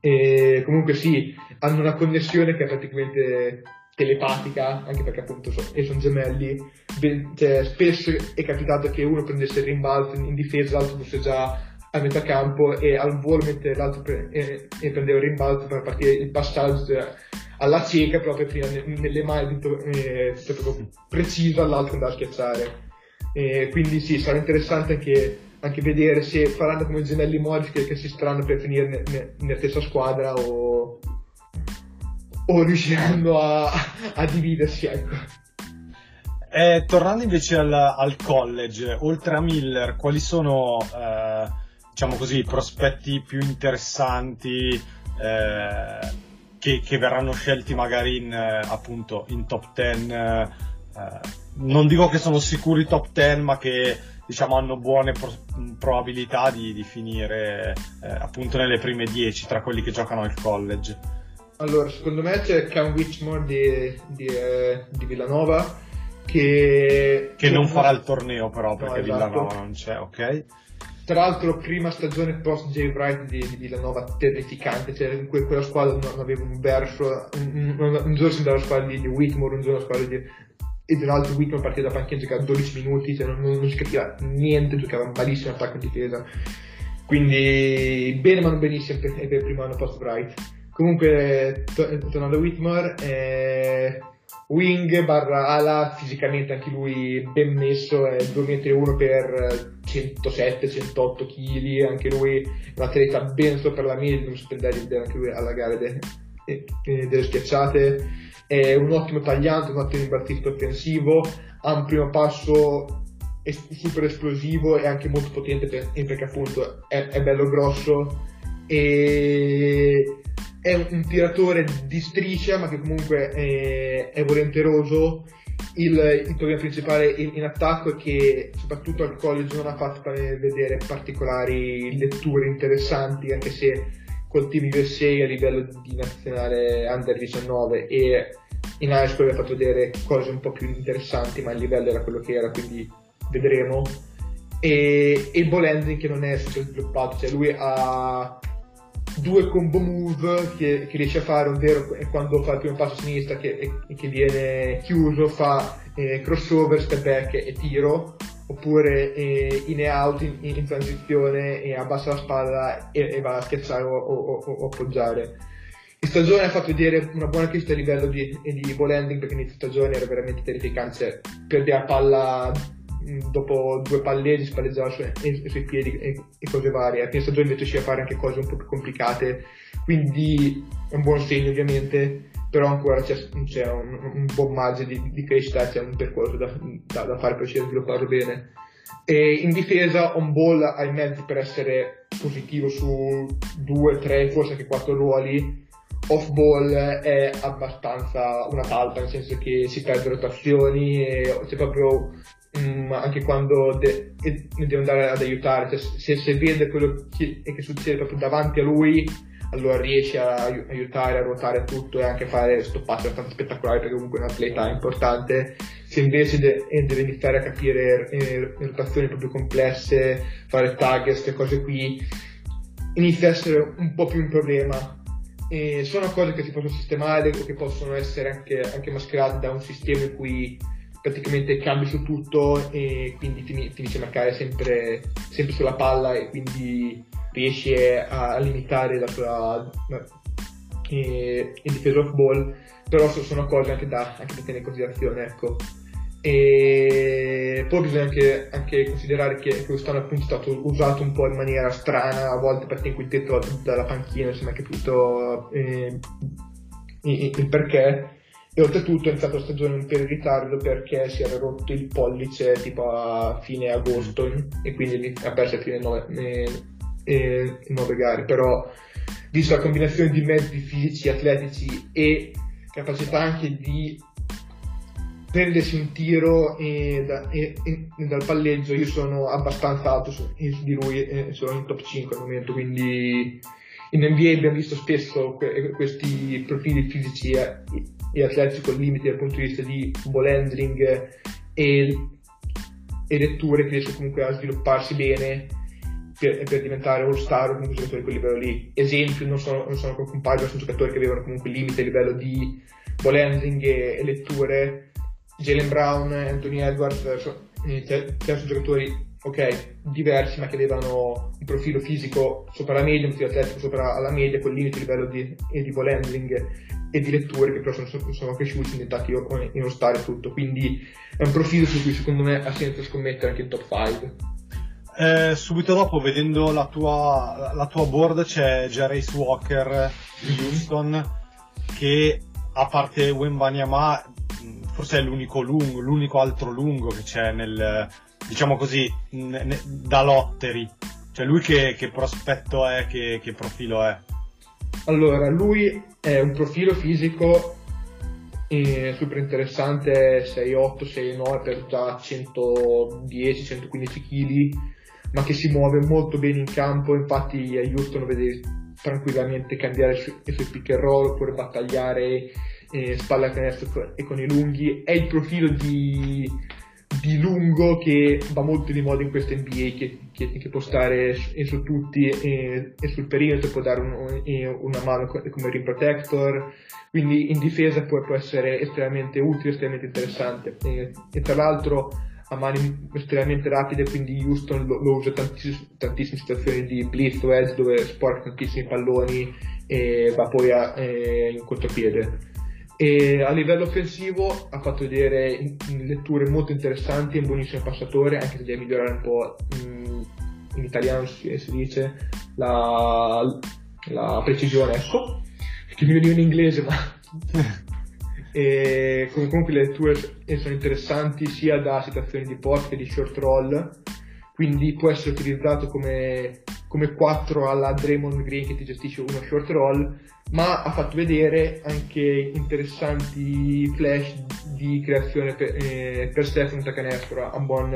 E comunque sì, hanno una connessione che è praticamente telepatica, anche perché appunto so, e sono gemelli. Ben, cioè, spesso è capitato che uno prendesse il rimbalzo in difesa, l'altro fosse già a metà campo e al volo mentre l'altro pre- e, e prendeva il rimbalzo per partire il passaggio alla cieca proprio prima nelle mani eh, proprio preciso all'altro andare a schiacciare eh, quindi sì sarà interessante anche, anche, vedere se faranno come gemelli Morris che, che si staranno per finire ne, ne, nella stessa squadra o, o riusciranno a, a dividersi ecco. eh, tornando invece al, al, college oltre a Miller quali sono eh, diciamo così i prospetti più interessanti eh, che, che verranno scelti magari in, eh, appunto, in top 10. Eh, non dico che sono sicuri top 10, ma che diciamo, hanno buone pro- probabilità di, di finire eh, appunto nelle prime 10 tra quelli che giocano al college. Allora, secondo me c'è Cam Whitmore di, di, eh, di Villanova che... che non farà il torneo però perché no, esatto. Villanova non c'è, ok? Tra l'altro, prima stagione post Jay Wright di, di Villanova terrificante, cioè in que- quella squadra non aveva un verso, un, un, un giorno si andava alla squadra di, di Whitmore, un giorno alla squadra di, e tra l'altro Whitmore partiva da panchina giocava 12 minuti, cioè non, non, si capiva niente, giocava malissimo attacco e difesa. Quindi bene ma non benissimo per, per il primo anno post Wright. Comunque, to- tornando a Whitmore, eh, wing barra ala, fisicamente anche lui ben messo, è 2 m per 107-108 kg, anche lui un atleta ben sopra la media, non spendergli anche lui alla gara de, de, delle schiacciate, è un ottimo tagliante, un ottimo imbattista offensivo, ha un primo passo super esplosivo e anche molto potente perché appunto è, è bello grosso. E è un tiratore di striscia ma che comunque è, è volenteroso il, il, problema principale in, in, attacco è che soprattutto al college non ha fatto vedere particolari letture interessanti anche se col team USA a livello di nazionale under 19 e in high school aveva fatto vedere cose un po' più interessanti ma il livello era quello che era quindi vedremo. E, e il ball handling che non è sviluppato cioè lui ha due combo move che, che, riesce a fare, ovvero quando fa il primo passo a sinistra che, che viene chiuso fa eh, crossover, step back e tiro, oppure eh, in e out in, in, transizione e abbassa la spalla e, e va a schiacciare o, o, o, o, appoggiare. In stagione ha fatto vedere una buona crescita a livello di, di ball handling perché inizio stagione era veramente terrificante, cioè, perdeva palla dopo due palleggi spalleggiava su, sui piedi e, e, cose varie. Fine stagione invece riusciva a fare anche cose un po' più complicate, quindi è un buon segno ovviamente, però ancora c'è, c'è un, un, buon margine di, di crescita, c'è un percorso da, da, da fare per riuscire a svilupparlo bene. E in difesa on ball ha i mezzi per essere positivo su due, tre, forse anche quattro ruoli. Off ball è abbastanza una talpa, nel senso che si perde rotazioni c'è proprio Mm, anche quando de- deve andare ad aiutare, cioè, se, se, vede quello che, che, succede proprio davanti a lui, allora riesce a aiutare, a ruotare tutto e anche a fare stoppate abbastanza spettacolari perché comunque è un atleta importante. Se invece de- deve iniziare a capire eh, rotazioni proprio complesse, fare tag, queste cose qui, inizia a essere un po' più un problema. E sono cose che si possono sistemare o che possono essere anche, anche mascherate da un sistema in cui praticamente cambi su tutto e quindi ti inizi a marcare sempre, sempre, sulla palla e quindi riesci a, limitare la tua eh, difesa off ball però sono cose anche da, anche da tenere in considerazione ecco E poi bisogna anche, anche considerare che quest'anno appunto è stato usato un po' in maniera strana, a volte parte in quintetto dalla panchina, è mai capito eh, il perché. E oltretutto è iniziato la stagione un po' in ritardo perché si era rotto il pollice tipo a fine agosto e quindi ha perso a fine nove, eh, eh, gare. Però, visto la combinazione di mezzi fisici, atletici e capacità anche di prendersi un tiro e, da, e, e, dal palleggio io sono abbastanza alto su, di lui e sono in top 5 al momento quindi in NBA abbiamo visto spesso que- questi profili fisici e, e, atletici con limiti dal punto di vista di ball handling e, e letture che riescono comunque a svilupparsi bene per, per diventare all star o comunque giocatori a quel livello lì. Esempio non sono, non sono compaio sono giocatori che avevano comunque limiti a livello di ball handling e, e letture. Jalen Brown, Anthony Edwards, eh, sono giocatori ok, diversi ma che avevano un profilo fisico sopra la media, un profilo atletico sopra la media, con limiti a livello di, di ball handling e di letture che però sono, sono cresciuti, sono diventati in uno star e tutto, quindi è un profilo su cui secondo me ha senso scommettere anche in top 5. Eh, subito dopo, vedendo la tua, la tua board, c'è Jarace Walker di Houston che a parte Wembanyama forse è l'unico lungo, l'unico altro lungo che c'è nel, diciamo così, ne, ne, da lottery. Cioè lui che, che prospetto è, che, che, profilo è? Allora, lui è un profilo fisico eh, super interessante, 6'8, 6'9 per già 110-115 kg, ma che si muove molto bene in campo, infatti a Houston vede tranquillamente cambiare i suoi pick and roll oppure battagliare eh, a canestro e con i lunghi, è il profilo di, di lungo che va molto di moda in questa NBA, che, che, che può stare su, su tutti e, e, sul perimetro, può dare un, una mano come rim protector, quindi in difesa può, può essere estremamente utile, estremamente interessante. E, e, tra l'altro ha mani estremamente rapide, quindi Houston lo, lo usa tantiss- tantissime situazioni di blitz o edge dove sporca tantissimi palloni e va poi a, eh, in contropiede. E a livello offensivo ha fatto vedere letture molto interessanti, è un buonissimo passatore, anche se deve migliorare un po' in, in italiano si, si, dice la, la precisione, ecco, che mi veniva in inglese, ma e comunque le letture sono interessanti sia da situazioni di post che di short roll, quindi può essere utilizzato come, come 4 alla Draymond Green che ti gestisce uno short roll ma ha fatto vedere anche interessanti flash di creazione per, eh, per sé fronte a canestro. Ha un buon,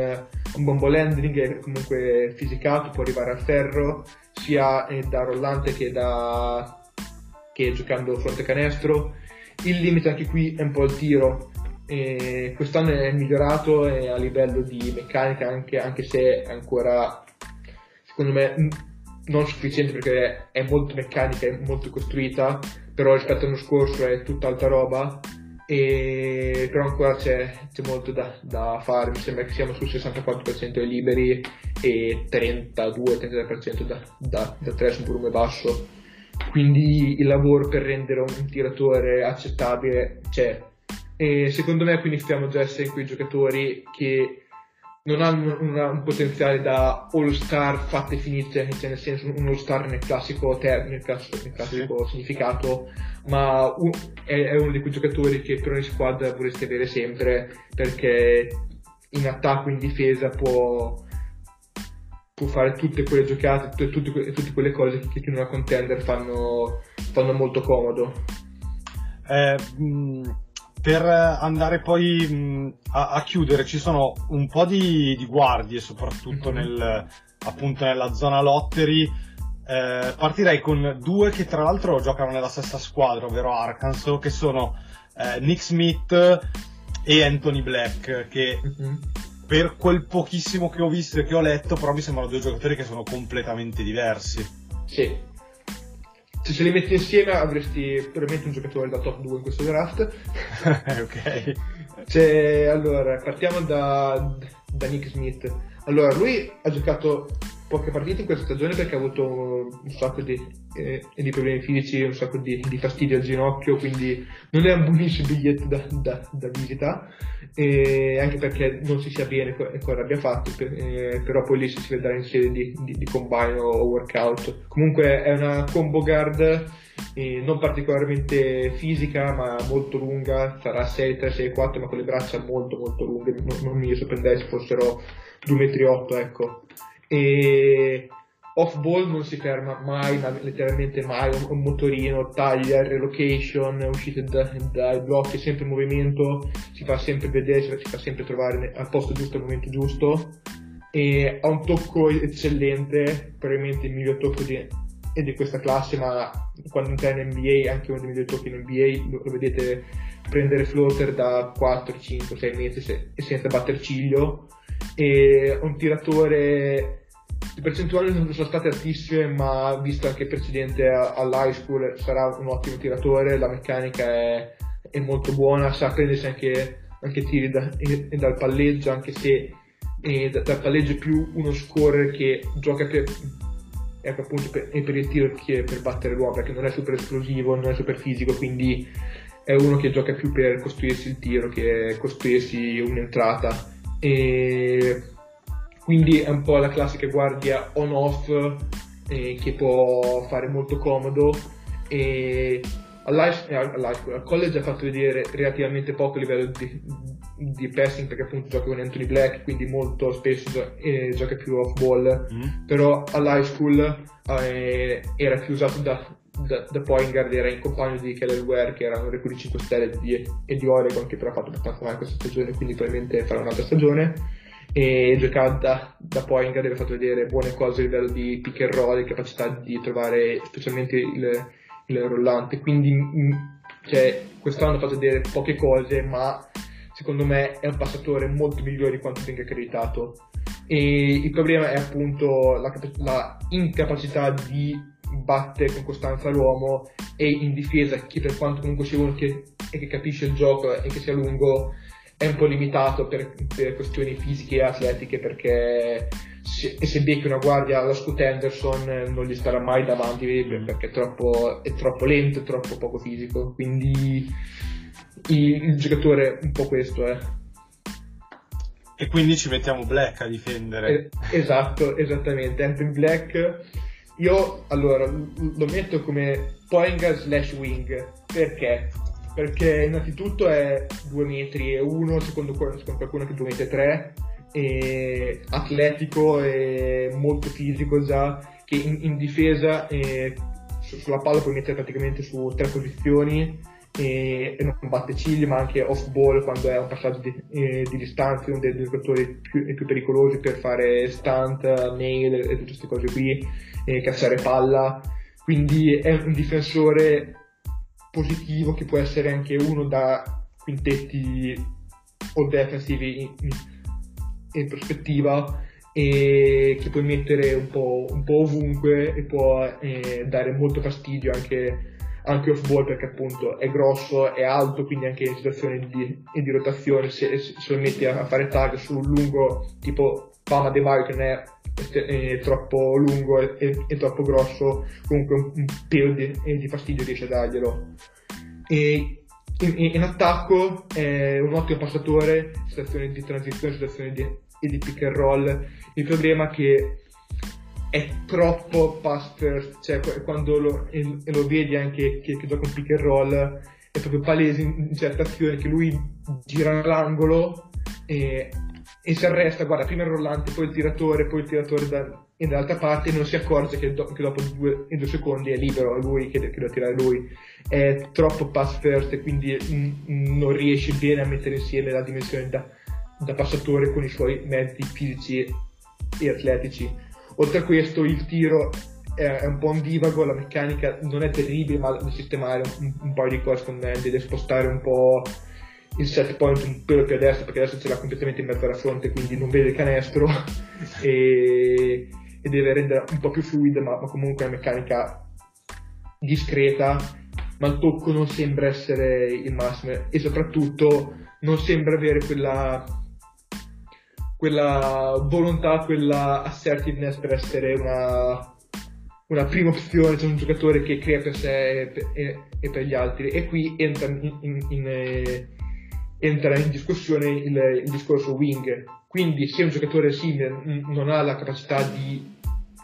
un buon ball handling, è comunque fisicato, può arrivare al ferro, sia eh, da rollante che, da, che giocando fronte canestro. Il limite anche qui è un po' il tiro. Eh, quest'anno è migliorato a livello di meccanica, anche, anche se ancora, secondo me, non sufficiente perché è molto meccanica, è molto costruita, però rispetto all'anno scorso è tutta altra roba, e, però ancora c'è, c'è molto da, da, fare, mi sembra che siamo sul 64% dei liberi e 32-33% da, da, da 3 sul volume basso, quindi il lavoro per rendere un tiratore accettabile c'è. E secondo me quindi stiamo già essere quei giocatori che non hanno una, un potenziale da all star fatte finite, cioè nel senso un all star nel classico termine, nel classico, nel classico sì. significato, ma un, è, è, uno di quei giocatori che per ogni squadra vorresti avere sempre perché in attacco, in difesa può, può fare tutte quelle giocate, tutte, tutte, tutte quelle cose che, che in una contender fanno, fanno molto comodo. Eh, mh per andare poi mh, a, a, chiudere ci sono un po' di, di guardie soprattutto mm-hmm. nel, appunto nella zona lottery eh, partirei con due che tra l'altro giocano nella stessa squadra ovvero Arkansas che sono eh, Nick Smith e Anthony Black che mm-hmm. per quel pochissimo che ho visto e che ho letto però mi sembrano due giocatori che sono completamente diversi sì se ce li metti insieme avresti probabilmente un giocatore da top 2 in questo draft. ok. Cioè, allora, partiamo da, da, Nick Smith. Allora, lui ha giocato poche partite in questa stagione perché ha avuto un sacco di, eh, di problemi fisici, un sacco di, di fastidi al ginocchio, quindi non è un buonissimo biglietto da, da, da visita, eh, anche perché non si sa bene cosa abbia fatto, eh, però poi lì si vedrà in serie di, di, di combine o workout. Comunque è una combo guard eh, non particolarmente fisica ma molto lunga, sarà 6'3, 6'4 ma con le braccia molto molto lunghe, non, non mi sorprenderei se fossero 2,8 m ecco e off ball non si ferma mai, ma letteralmente mai, un, motorino, taglia, relocation, uscite dai da blocchi, sempre in movimento, si fa sempre vedere, si fa sempre trovare al posto giusto al momento giusto. E ha un tocco eccellente, probabilmente il miglior tocco di, di questa classe, ma quando entra in NBA, anche uno dei migliori tocchi in NBA, lo, lo vedete prendere floater da 4, 5, 6 metri se, senza batter ciglio. E un tiratore le percentuali non sono state altissime, ma visto anche precedente all'high school sarà un ottimo tiratore, la meccanica è, è molto buona, sa prendersi anche, anche tiri da, e, e dal palleggio, anche se da, dal palleggio è più uno scorer che gioca per, ecco, appunto per, per il tiro che per battere l'uomo, perché non è super esplosivo, non è super fisico, quindi è uno che gioca più per costruirsi il tiro che costruirsi un'entrata. E quindi è un po' la classica guardia on-off eh, che può fare molto comodo. E eh, al college ha fatto vedere relativamente poco a livello di, di passing perché appunto gioca con Anthony Black quindi molto spesso eh, gioca più off ball mm. però all'high school eh, era più usato da, da, da point guard era in compagno di Keller Ware che era un recupero 5 stelle di, e di Oregon che però ha fatto abbastanza male questa stagione quindi probabilmente farà un'altra stagione e giocava da, da point guard aveva fatto vedere buone cose a livello di pick and roll capacità di trovare specialmente il, il rollante. Quindi mm, cioè, quest'anno ha fatto vedere poche cose ma secondo me è un passatore molto migliore di quanto venga accreditato. E il problema è appunto la, la incapacità di battere con costanza l'uomo e in difesa che per quanto comunque sia uno che, che capisce il gioco e che sia lungo è un po' limitato per, per questioni fisiche e atletiche perché se, se becchi una guardia allo Scoot Anderson non gli starà mai davanti perché è troppo, è troppo lento e troppo poco fisico. Quindi il, il giocatore è un po' questo è eh. e quindi ci mettiamo Black a difendere. Eh, esatto esattamente. Anthony Black io allora lo metto come point slash wing. Perché perché innanzitutto è 2 metri e 1 secondo, secondo qualcuno che è 2 metri e 3 e atletico e molto fisico già che in, in difesa e sulla palla puoi mettere praticamente su tre posizioni e, e non batte cigli ma anche off ball quando è un passaggio di, eh, di distanza uno dei giocatori più, più, pericolosi per fare stunt, nail e tutte queste cose qui e cassare palla. Quindi è un difensore positivo che può essere anche uno da quintetti o defensivi in, in prospettiva e che puoi mettere un po', un po ovunque e può eh, dare molto fastidio anche, anche off ball perché appunto è grosso, è alto, quindi anche in situazioni di, di rotazione se, se, lo metti a, fare tag su un lungo tipo Fama De Mario che non è è troppo lungo e, e, troppo grosso, comunque un, un pelo di, di, fastidio riesce a darglielo. E in, in, attacco è un ottimo passatore, situazioni di transizione, situazioni di, di pick and roll. Il problema è che è troppo pass first, cioè quando lo, e, e lo vedi anche che, che, gioca un pick and roll, è proprio palese in, in certe azioni che lui gira l'angolo e e si arresta, guarda, prima il rollante, poi il tiratore, poi il tiratore da, e dall'altra parte non si accorge che, do, che dopo due, due, secondi è libero, è lui che, che deve tirare lui. È troppo pass first e quindi m, non riesce bene a mettere insieme la dimensione da, da passatore con i suoi mezzi fisici e atletici. Oltre a questo il tiro è un po' un divago, la meccanica non è terribile, ma da sistemare un, un paio di cose con me, deve spostare un po' il set point un pelo più a destra perché adesso ce l'ha completamente in mezzo alla fronte quindi non vede il canestro e, e, deve rendere un po' più fluida ma, ma comunque è una meccanica discreta ma il tocco non sembra essere il massimo e soprattutto non sembra avere quella quella volontà, quella assertiveness per essere una, una prima opzione, cioè un giocatore che crea per sé e, e, e per gli altri. E qui entra in, in, in, eh, entra in discussione il, il, discorso wing. Quindi se un giocatore simile non ha la capacità di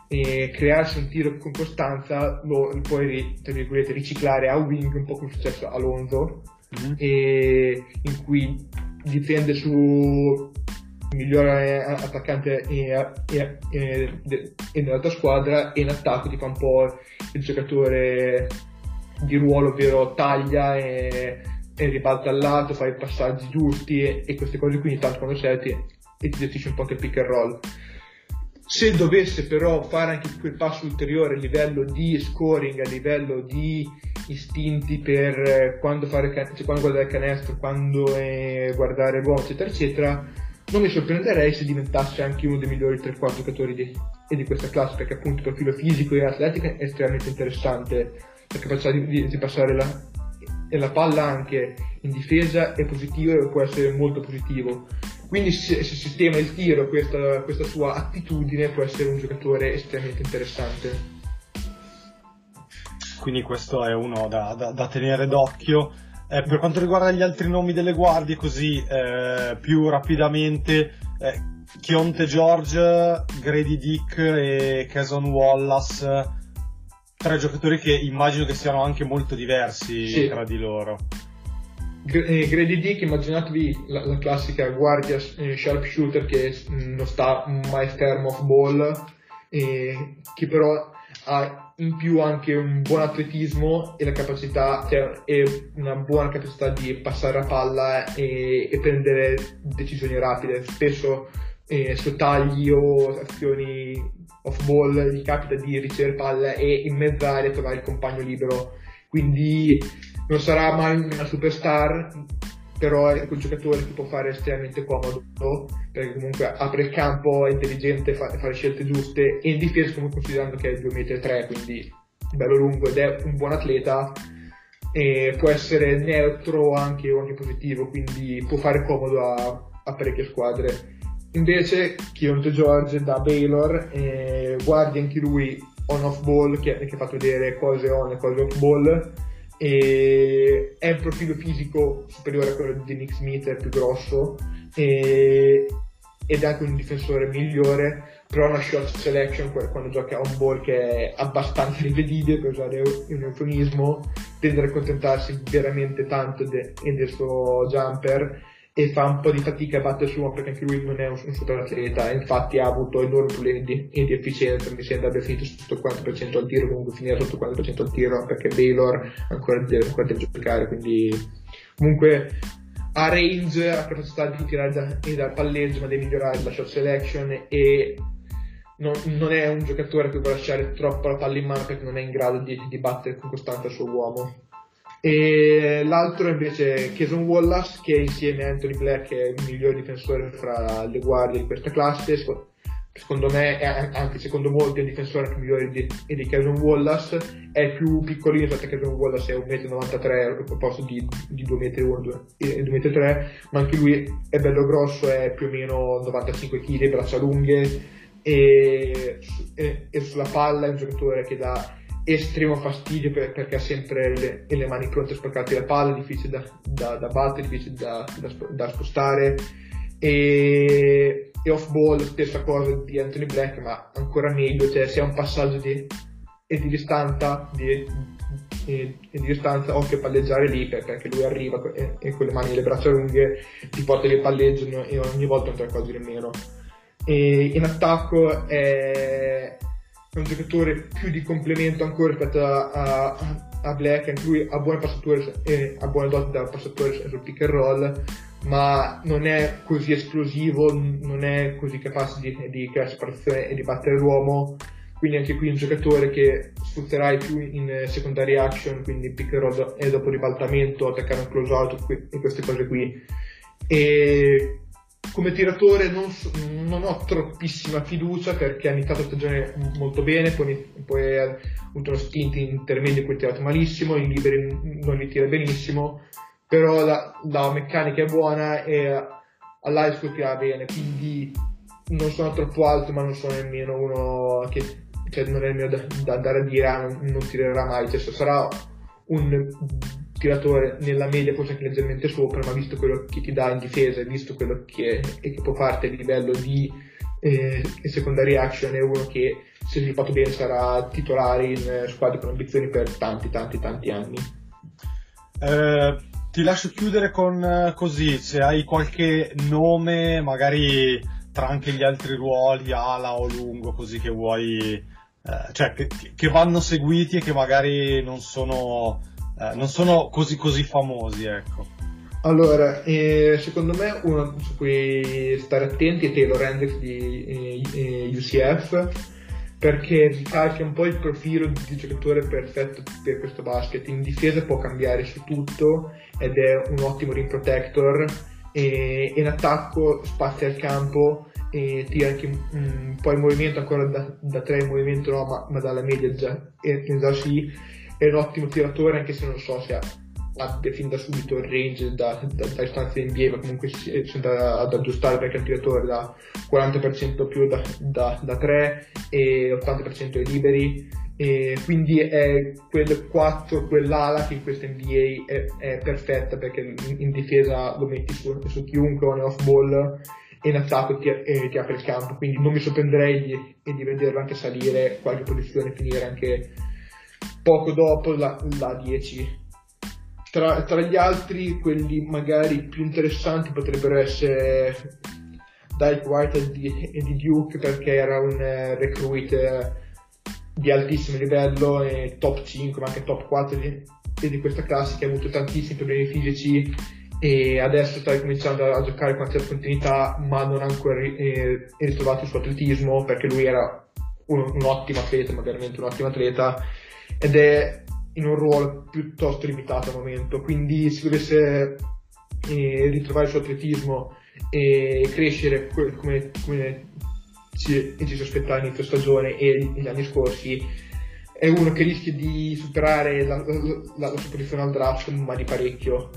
eh, crearsi un tiro con costanza, lo, lo puoi riciclare a wing, un po' come è successo a Alonso, mm-hmm. in cui dipende su migliore attaccante e, e, e, e nella tua squadra e in attacco ti fa un po' il giocatore di ruolo, ovvero taglia e, e ribalta al lato, fa i passaggi giusti e, e queste cose qui tanto quando serti e ti gestisce un po' anche il pick and roll. Se dovesse però fare anche quel passo ulteriore a livello di scoring, a livello di istinti per eh, quando, fare, cioè quando guardare il canestro, quando eh, guardare l'uomo, eccetera, eccetera, non mi sorprenderei se diventasse anche uno dei migliori 3-4 giocatori di, di, questa classe, perché appunto il profilo fisico e atletico è estremamente interessante, la capacità di, di, di passare la, la, palla anche in difesa è positivo e può essere molto positivo. Quindi se, se sistema il tiro questa, questa sua attitudine può essere un giocatore estremamente interessante. Quindi questo è uno da, da, da tenere d'occhio eh, per quanto riguarda gli altri nomi delle guardie, così eh, più rapidamente, eh, Chionte George, Grady Dick e Cason Wallace, tre giocatori che immagino che siano anche molto diversi sì. tra di loro. Eh, Grady Dick, immaginatevi la, la classica guardia eh, sharpshooter che mm, non sta mai fermo off ball, che però ha in più anche un buon atletismo e la capacità, cioè, e una buona capacità di passare la palla e, e prendere decisioni rapide. Spesso eh, su tagli o azioni off ball gli capita di ricevere palla e inmezzare e trovare il compagno libero. Quindi non sarà mai una superstar, però è quel giocatore che può fare estremamente comodo perché comunque apre il campo, è intelligente, fa, fa le scelte giuste e in difesa comunque considerando che è 2,3 m quindi bello lungo ed è un buon atleta e può essere neutro anche o anche positivo quindi può fare comodo a, a parecchie squadre invece Kionte George da Baylor eh, guardi anche lui on off ball che, ha fatto vedere cose on e cose off ball e è un profilo fisico superiore a quello di Nick Smith, è più grosso e, ed è anche un difensore migliore, però ha una short selection quando gioca un ball che è abbastanza rivedibile, per usare un eufemismo, tende ad accontentarsi veramente tanto de, del suo jumper e fa un po' di fatica a battere su perché anche lui non è un, un super atleta infatti ha avuto enormi problemi di, di efficienza mi sembra abbia finito sotto il 40% al tiro comunque finire sotto il 40% al tiro perché Baylor ancora deve, ancora deve giocare quindi comunque ha range ha capacità di tirare da, dal palleggio ma deve migliorare la shot selection e non, non, è un giocatore che può lasciare troppo la palla in mano perché non è in grado di, di battere con costanza il suo uomo e l'altro invece è Jason Wallace che insieme a Anthony Black è il miglior difensore fra le guardie di questa classe secondo me, anche secondo molti, è il difensore migliore di, di Jason Wallace. È più piccolino, perché Jason Wallace è 1,93 m al posto di, di 2,1 m, ma anche lui è bello grosso, è più o meno 95 kg, braccia lunghe e, e, e sulla palla è un giocatore che dà estremo fastidio per, perché ha sempre le, le, mani pronte a sporcarti la palla, difficile da, da, da battere, difficile da, da spostare. E, e, off ball, stessa cosa di Anthony Black, ma ancora meglio, cioè ha un passaggio di, e di distanza, di, e, di distanza, occhio a palleggiare lì perché lui arriva e, e, con le mani e le braccia lunghe ti porta il palleggio e ogni volta te ne accorgi nemmeno. E in attacco è è un giocatore più di complemento ancora rispetto a, a, a Black, anche lui ha buone passature e ha buone doti da passatore sul pick and roll, ma non è così esplosivo, non è così capace di, di creare separazione e di battere l'uomo. Quindi anche qui un giocatore che sfrutterai più in secondary action, quindi pick and roll e dopo ribaltamento, attaccare un close out e queste cose qui. E come tiratore non, non, ho troppissima fiducia perché ha iniziato la stagione molto bene, poi, poi ha avuto uno stint intermedio in cui ha tirato malissimo, in liberi non li tira benissimo, però la, la meccanica è buona e all'high school tira bene, quindi non sono troppo alto, ma non sono nemmeno uno che cioè, non è il mio da, da andare a dire ah, non, non tirerà mai, cioè, sarà un tiratore nella media forse anche leggermente sopra, ma visto quello che ti dà in difesa e visto quello che, che può farti a livello di eh, secondary action è uno che se sviluppato bene sarà titolare in squadre con ambizioni per tanti tanti tanti anni. Eh, ti lascio chiudere con eh, così, se hai qualche nome magari tra anche gli altri ruoli, ala o lungo, così che vuoi, eh, cioè che, che, vanno seguiti e che magari non sono, eh, non sono così così famosi, ecco. Allora, eh, secondo me uno su cui stare attenti è Taylor Hendricks di eh, UCF perché ricalca un po' il profilo di giocatore perfetto per questo basket. In difesa può cambiare su tutto ed è un ottimo rim protector e in attacco spazia il campo e tira anche un, un po' il movimento ancora da, da tre il movimento no ma, ma dalla media già, già sì è un ottimo tiratore anche se non so se abbia fin da subito il range da, da, da istanze NBA, ma comunque c'è da, ad aggiustare perché è un tiratore da 40% più da, da, da 3 e 80% ai liberi. E quindi è quel 4, quell'ala che in questa NBA è, è perfetta perché in, in, difesa lo metti su, su chiunque o off ball e in attacco ti, eh, ti, apre il campo. Quindi non mi sorprenderei di, di vederlo anche salire qualche posizione e finire anche poco dopo la, la 10 tra, tra, gli altri, quelli magari più interessanti potrebbero essere Dyke White e di, Duke perché era un uh, recruit uh, di altissimo livello e top 5 ma anche top 4 di, di questa classe che ha avuto tantissimi problemi fisici. E adesso sta cominciando a, giocare con certa continuità ma non ha ancora eh, ritrovato il suo atletismo perché lui era un, un ottimo atleta ma veramente un ottimo atleta ed è in un ruolo piuttosto limitato al momento, quindi se dovesse eh, ritrovare il suo atletismo e crescere come, come ci, ci si aspettava inizio stagione e negli anni scorsi, è uno che rischia di superare la, la, la sua posizione al draft, ma di parecchio.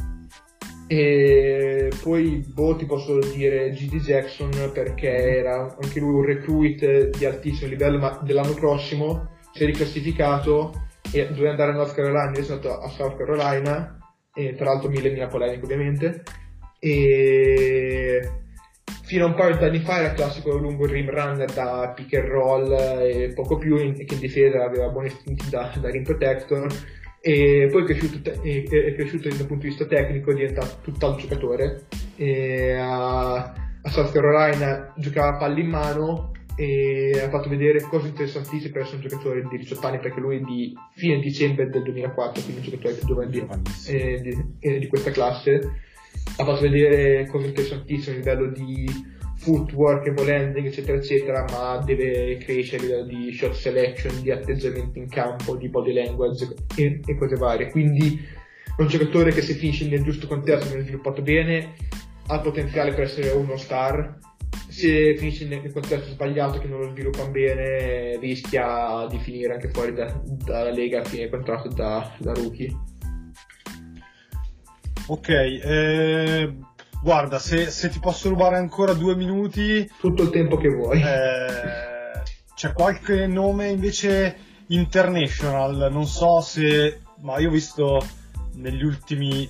E poi boh, ti posso dire GD Jackson perché era anche lui un recruit di altissimo livello, ma dell'anno prossimo si è riclassificato e dovevo andare a North Carolina, io sono andato a South Carolina, e tra l'altro mille mila polemiche ovviamente, e fino a un paio di anni fa era il classico lungo rim runner da pick and roll e poco più, che in difesa aveva buoni istinti da, da rim protector, e poi è cresciuto, te- è cresciuto dal punto di vista tecnico, è diventato tutt'altro giocatore, a, a South Carolina giocava palla in mano, e ha fatto vedere cose interessantissime per essere un giocatore di 18 anni perché lui è di fine dicembre del 2004 quindi un giocatore giovane di, eh, di, eh, di, questa classe. Ha fatto vedere cose interessantissime a livello di footwork e ball handling eccetera eccetera ma deve crescere a livello di shot selection di atteggiamento in campo di body language e, e cose varie. Quindi è un giocatore che se finisce nel giusto contesto viene sviluppato bene ha il potenziale per essere uno star se finisce nel contesto sbagliato che non lo sviluppano bene rischia di finire anche fuori da, dalla lega a fine contratto da, da rookie. Ok eh, guarda se, se, ti posso rubare ancora due minuti. Tutto il tempo che vuoi. Eh, c'è qualche nome invece international? Non so se ma io ho visto negli ultimi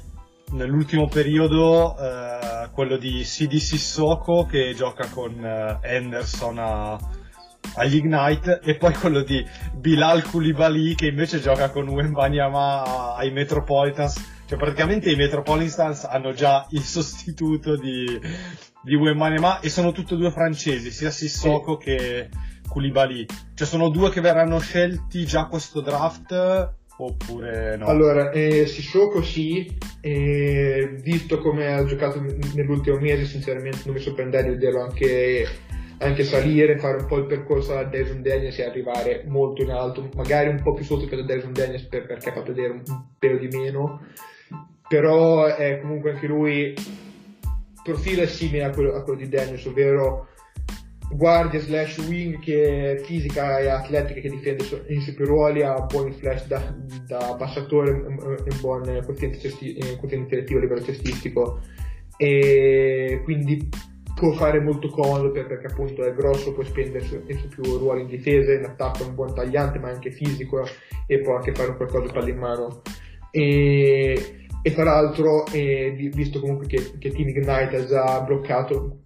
nell'ultimo periodo eh, quello di CD Sissoko che gioca con eh, Anderson a, agli Ignite e poi quello di Bilal Koulibaly che invece gioca con Wembanyama ai Metropolitans cioè praticamente i Metropolitans hanno già il sostituto di, di Wembanyama e sono tutti e due francesi sia Sissoko sì. che Koulibaly cioè sono due che verranno scelti già questo draft oppure no? Allora, eh, Sissoko sì, eh, visto come ha giocato nell'ultimo mese, sinceramente non mi sorprenderebbe di vederlo anche, anche, salire, fare un po' il percorso a Jason Daniels e arrivare molto in alto, magari un po' più sotto che da Jason Daniels per, perché ha fatto vedere un, pelo di meno, però è comunque anche lui profilo è simile a quello, a quello di Daniels, ovvero guardia slash wing che è fisica e atletica che difende in suoi ruoli ha buoni flash da, da passatore e buon quoziente, cesti, quoziente intellettivo a livello cestistico e quindi può fare molto comodo perché appunto è grosso, può spendere su più ruoli in difesa, in attacco è un buon tagliante ma anche fisico e può anche fare qualcosa palla in mano. E, e tra l'altro, eh, visto comunque che, che Team Ignite ha già bloccato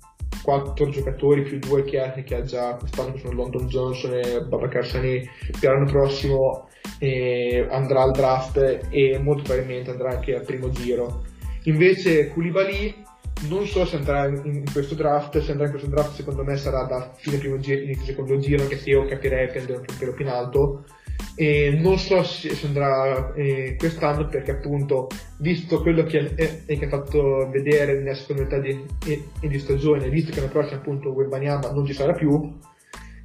quattro giocatori più due che ha, che ha già quest'anno che sono London Johnson e Babacar Sani per l'anno prossimo eh, andrà al draft e molto probabilmente andrà anche al primo giro. Invece Koulibaly non so se andrà in, questo draft se andrà in questo draft secondo me sarà da fine primo giro inizio secondo giro anche se io capirei prendere un pelo più in alto e non so se, andrà eh, quest'anno perché appunto visto quello che, che ha fatto vedere nella seconda metà di, di, di stagione visto che l'anno prossimo appunto Wembanyama non ci sarà più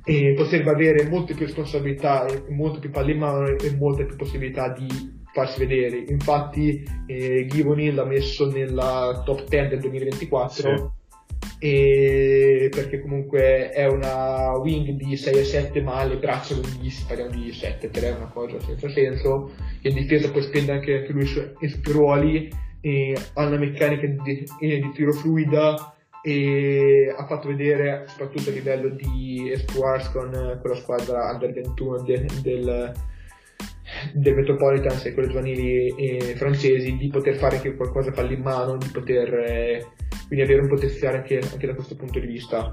eh, potrebbe avere molte più responsabilità molte più palle in mano e molte più possibilità di farsi vedere. Infatti eh, Givoni l'ha messo nella top 10 del 2024 sì e perché comunque è una wing di 6 e 7 ma ha le braccia lunghissime, parliamo di 7 3 è una cosa senza senso. In difesa poi spende anche, lui i suoi ruoli ha una meccanica di, di tiro fluida e ha fatto vedere soprattutto a livello di Espoirs con, con la squadra under 21 de, del, del Metropolitans e quelle giovanili eh, francesi di poter fare anche qualcosa palla in mano, di poter eh, quindi avere un potenziale anche, anche, da questo punto di vista.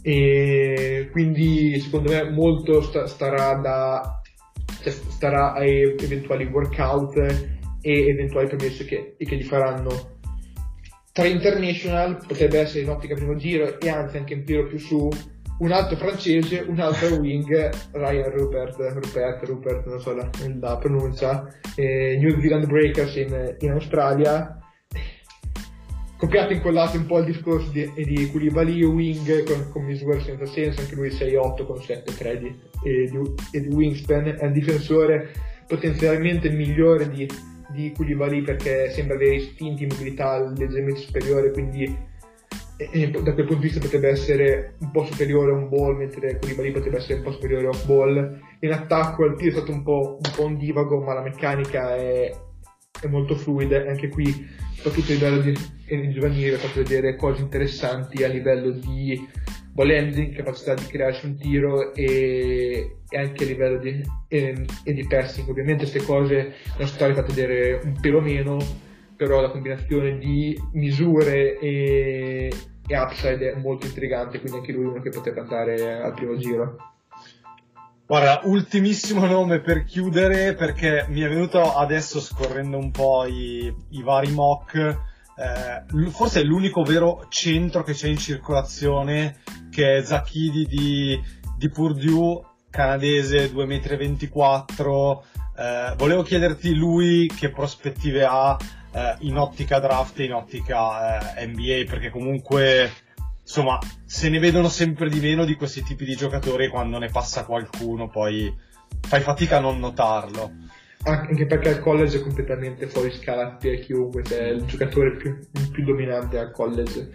E quindi secondo me molto sta, starà, da, cioè, starà ai eventuali workout e eventuali permessi che, che gli faranno. Tra international potrebbe essere in ottica primo giro e anzi anche un tiro più su un altro francese, un altro wing, Ryan Rupert, Rupert, Rupert non so la, la pronuncia, eh, New Zealand Breakers in, in Australia. Copiato e incollato un po' il discorso di, di Koulibaly, wing con, con misure senza senso, anche lui 6-8 con 7-3 di, e, di, e di wingspan, è un difensore potenzialmente migliore di, di Koulibaly perché sembra avere istinti di mobilità leggermente superiore, quindi e, da quel punto di vista potrebbe essere un po' superiore a un ball, mentre Koulibaly potrebbe essere un po' superiore a un ball. In attacco il tiro è stato un po', un, po un divago, ma la meccanica è, è molto fluida, anche qui, soprattutto a livello di, di giovanile, ha fatto vedere cose interessanti a livello di ball handling, capacità di crearsi un tiro e, e anche a livello di, e, e di passing. Ovviamente queste cose non sono state fatte vedere un pelo meno, però la combinazione di misure e, e upside è molto intrigante, quindi anche lui è uno che potrebbe andare al primo giro. Guarda, ultimissimo nome per chiudere perché mi è venuto adesso scorrendo un po' i, i vari mock, eh, forse è l'unico vero centro che c'è in circolazione che è Zachidi di, di Purdue, canadese, 2,24 m. Eh, volevo chiederti lui che prospettive ha eh, in ottica draft e in ottica eh, NBA, perché comunque insomma se ne vedono sempre di meno di questi tipi di giocatori quando ne passa qualcuno, poi fai fatica a non notarlo. Anche perché al college è completamente fuori scala per chiunque, è il giocatore più, più dominante al college.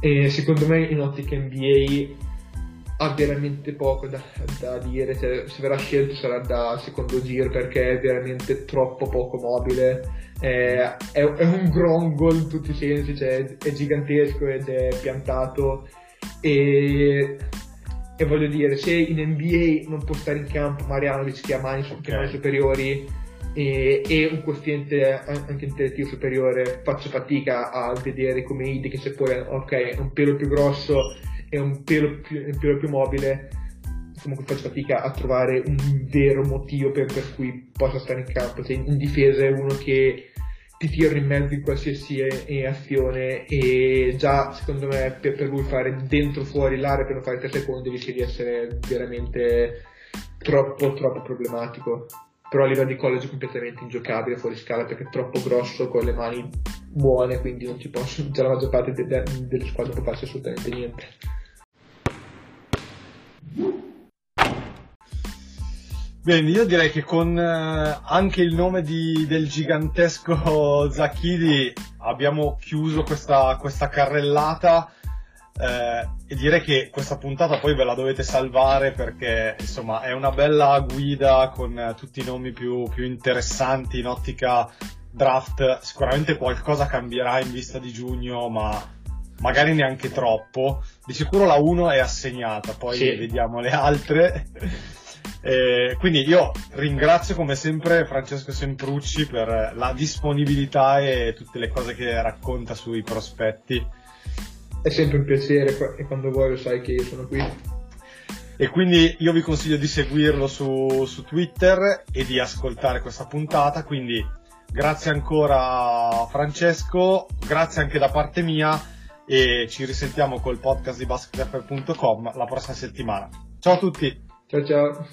E secondo me in ottica NBA ha veramente poco da, da dire, cioè, se verrà scelto sarà da secondo giro perché è veramente troppo poco mobile è, è, è un grongo in tutti i sensi, cioè è gigantesco ed è piantato e, e, voglio dire, se in NBA non può stare in campo Marianovic che ha mani, okay. che ha mani superiori e, e, un quoziente anche intellettivo superiore, faccio fatica a vedere come Idi che se poi ok, è un pelo più grosso e un pelo più, un pelo più mobile comunque faccio fatica a trovare un vero motivo per, per cui possa stare in campo. Cioè, in difesa è uno che ti tira in mezzo in qualsiasi azione e già secondo me per, per lui fare dentro fuori l'area per non fare 3 secondi rischia di essere veramente troppo troppo problematico però a livello di college è completamente ingiocabile fuori scala perché è troppo grosso con le mani buone quindi non ci posso già la maggior parte de, de, squadre può farsi assolutamente niente Bene, io direi che con eh, anche il nome di, del gigantesco Zacchidi abbiamo chiuso questa, questa carrellata eh, e direi che questa puntata poi ve la dovete salvare perché insomma è una bella guida con eh, tutti i nomi più, più interessanti in ottica draft. Sicuramente qualcosa cambierà in vista di giugno, ma magari neanche troppo. Di sicuro la 1 è assegnata, poi Sì. vediamo le altre. Eh, quindi io ringrazio come sempre Francesco Semprucci per la disponibilità e tutte le cose che racconta sui prospetti. È sempre un piacere e quando vuoi lo sai che io sono qui. E quindi io vi consiglio di seguirlo su, su Twitter e di ascoltare questa puntata. Quindi grazie ancora Francesco, grazie anche da parte mia e ci risentiamo col podcast di basketfr.com la prossima settimana. Ciao a tutti! Ciao ciao.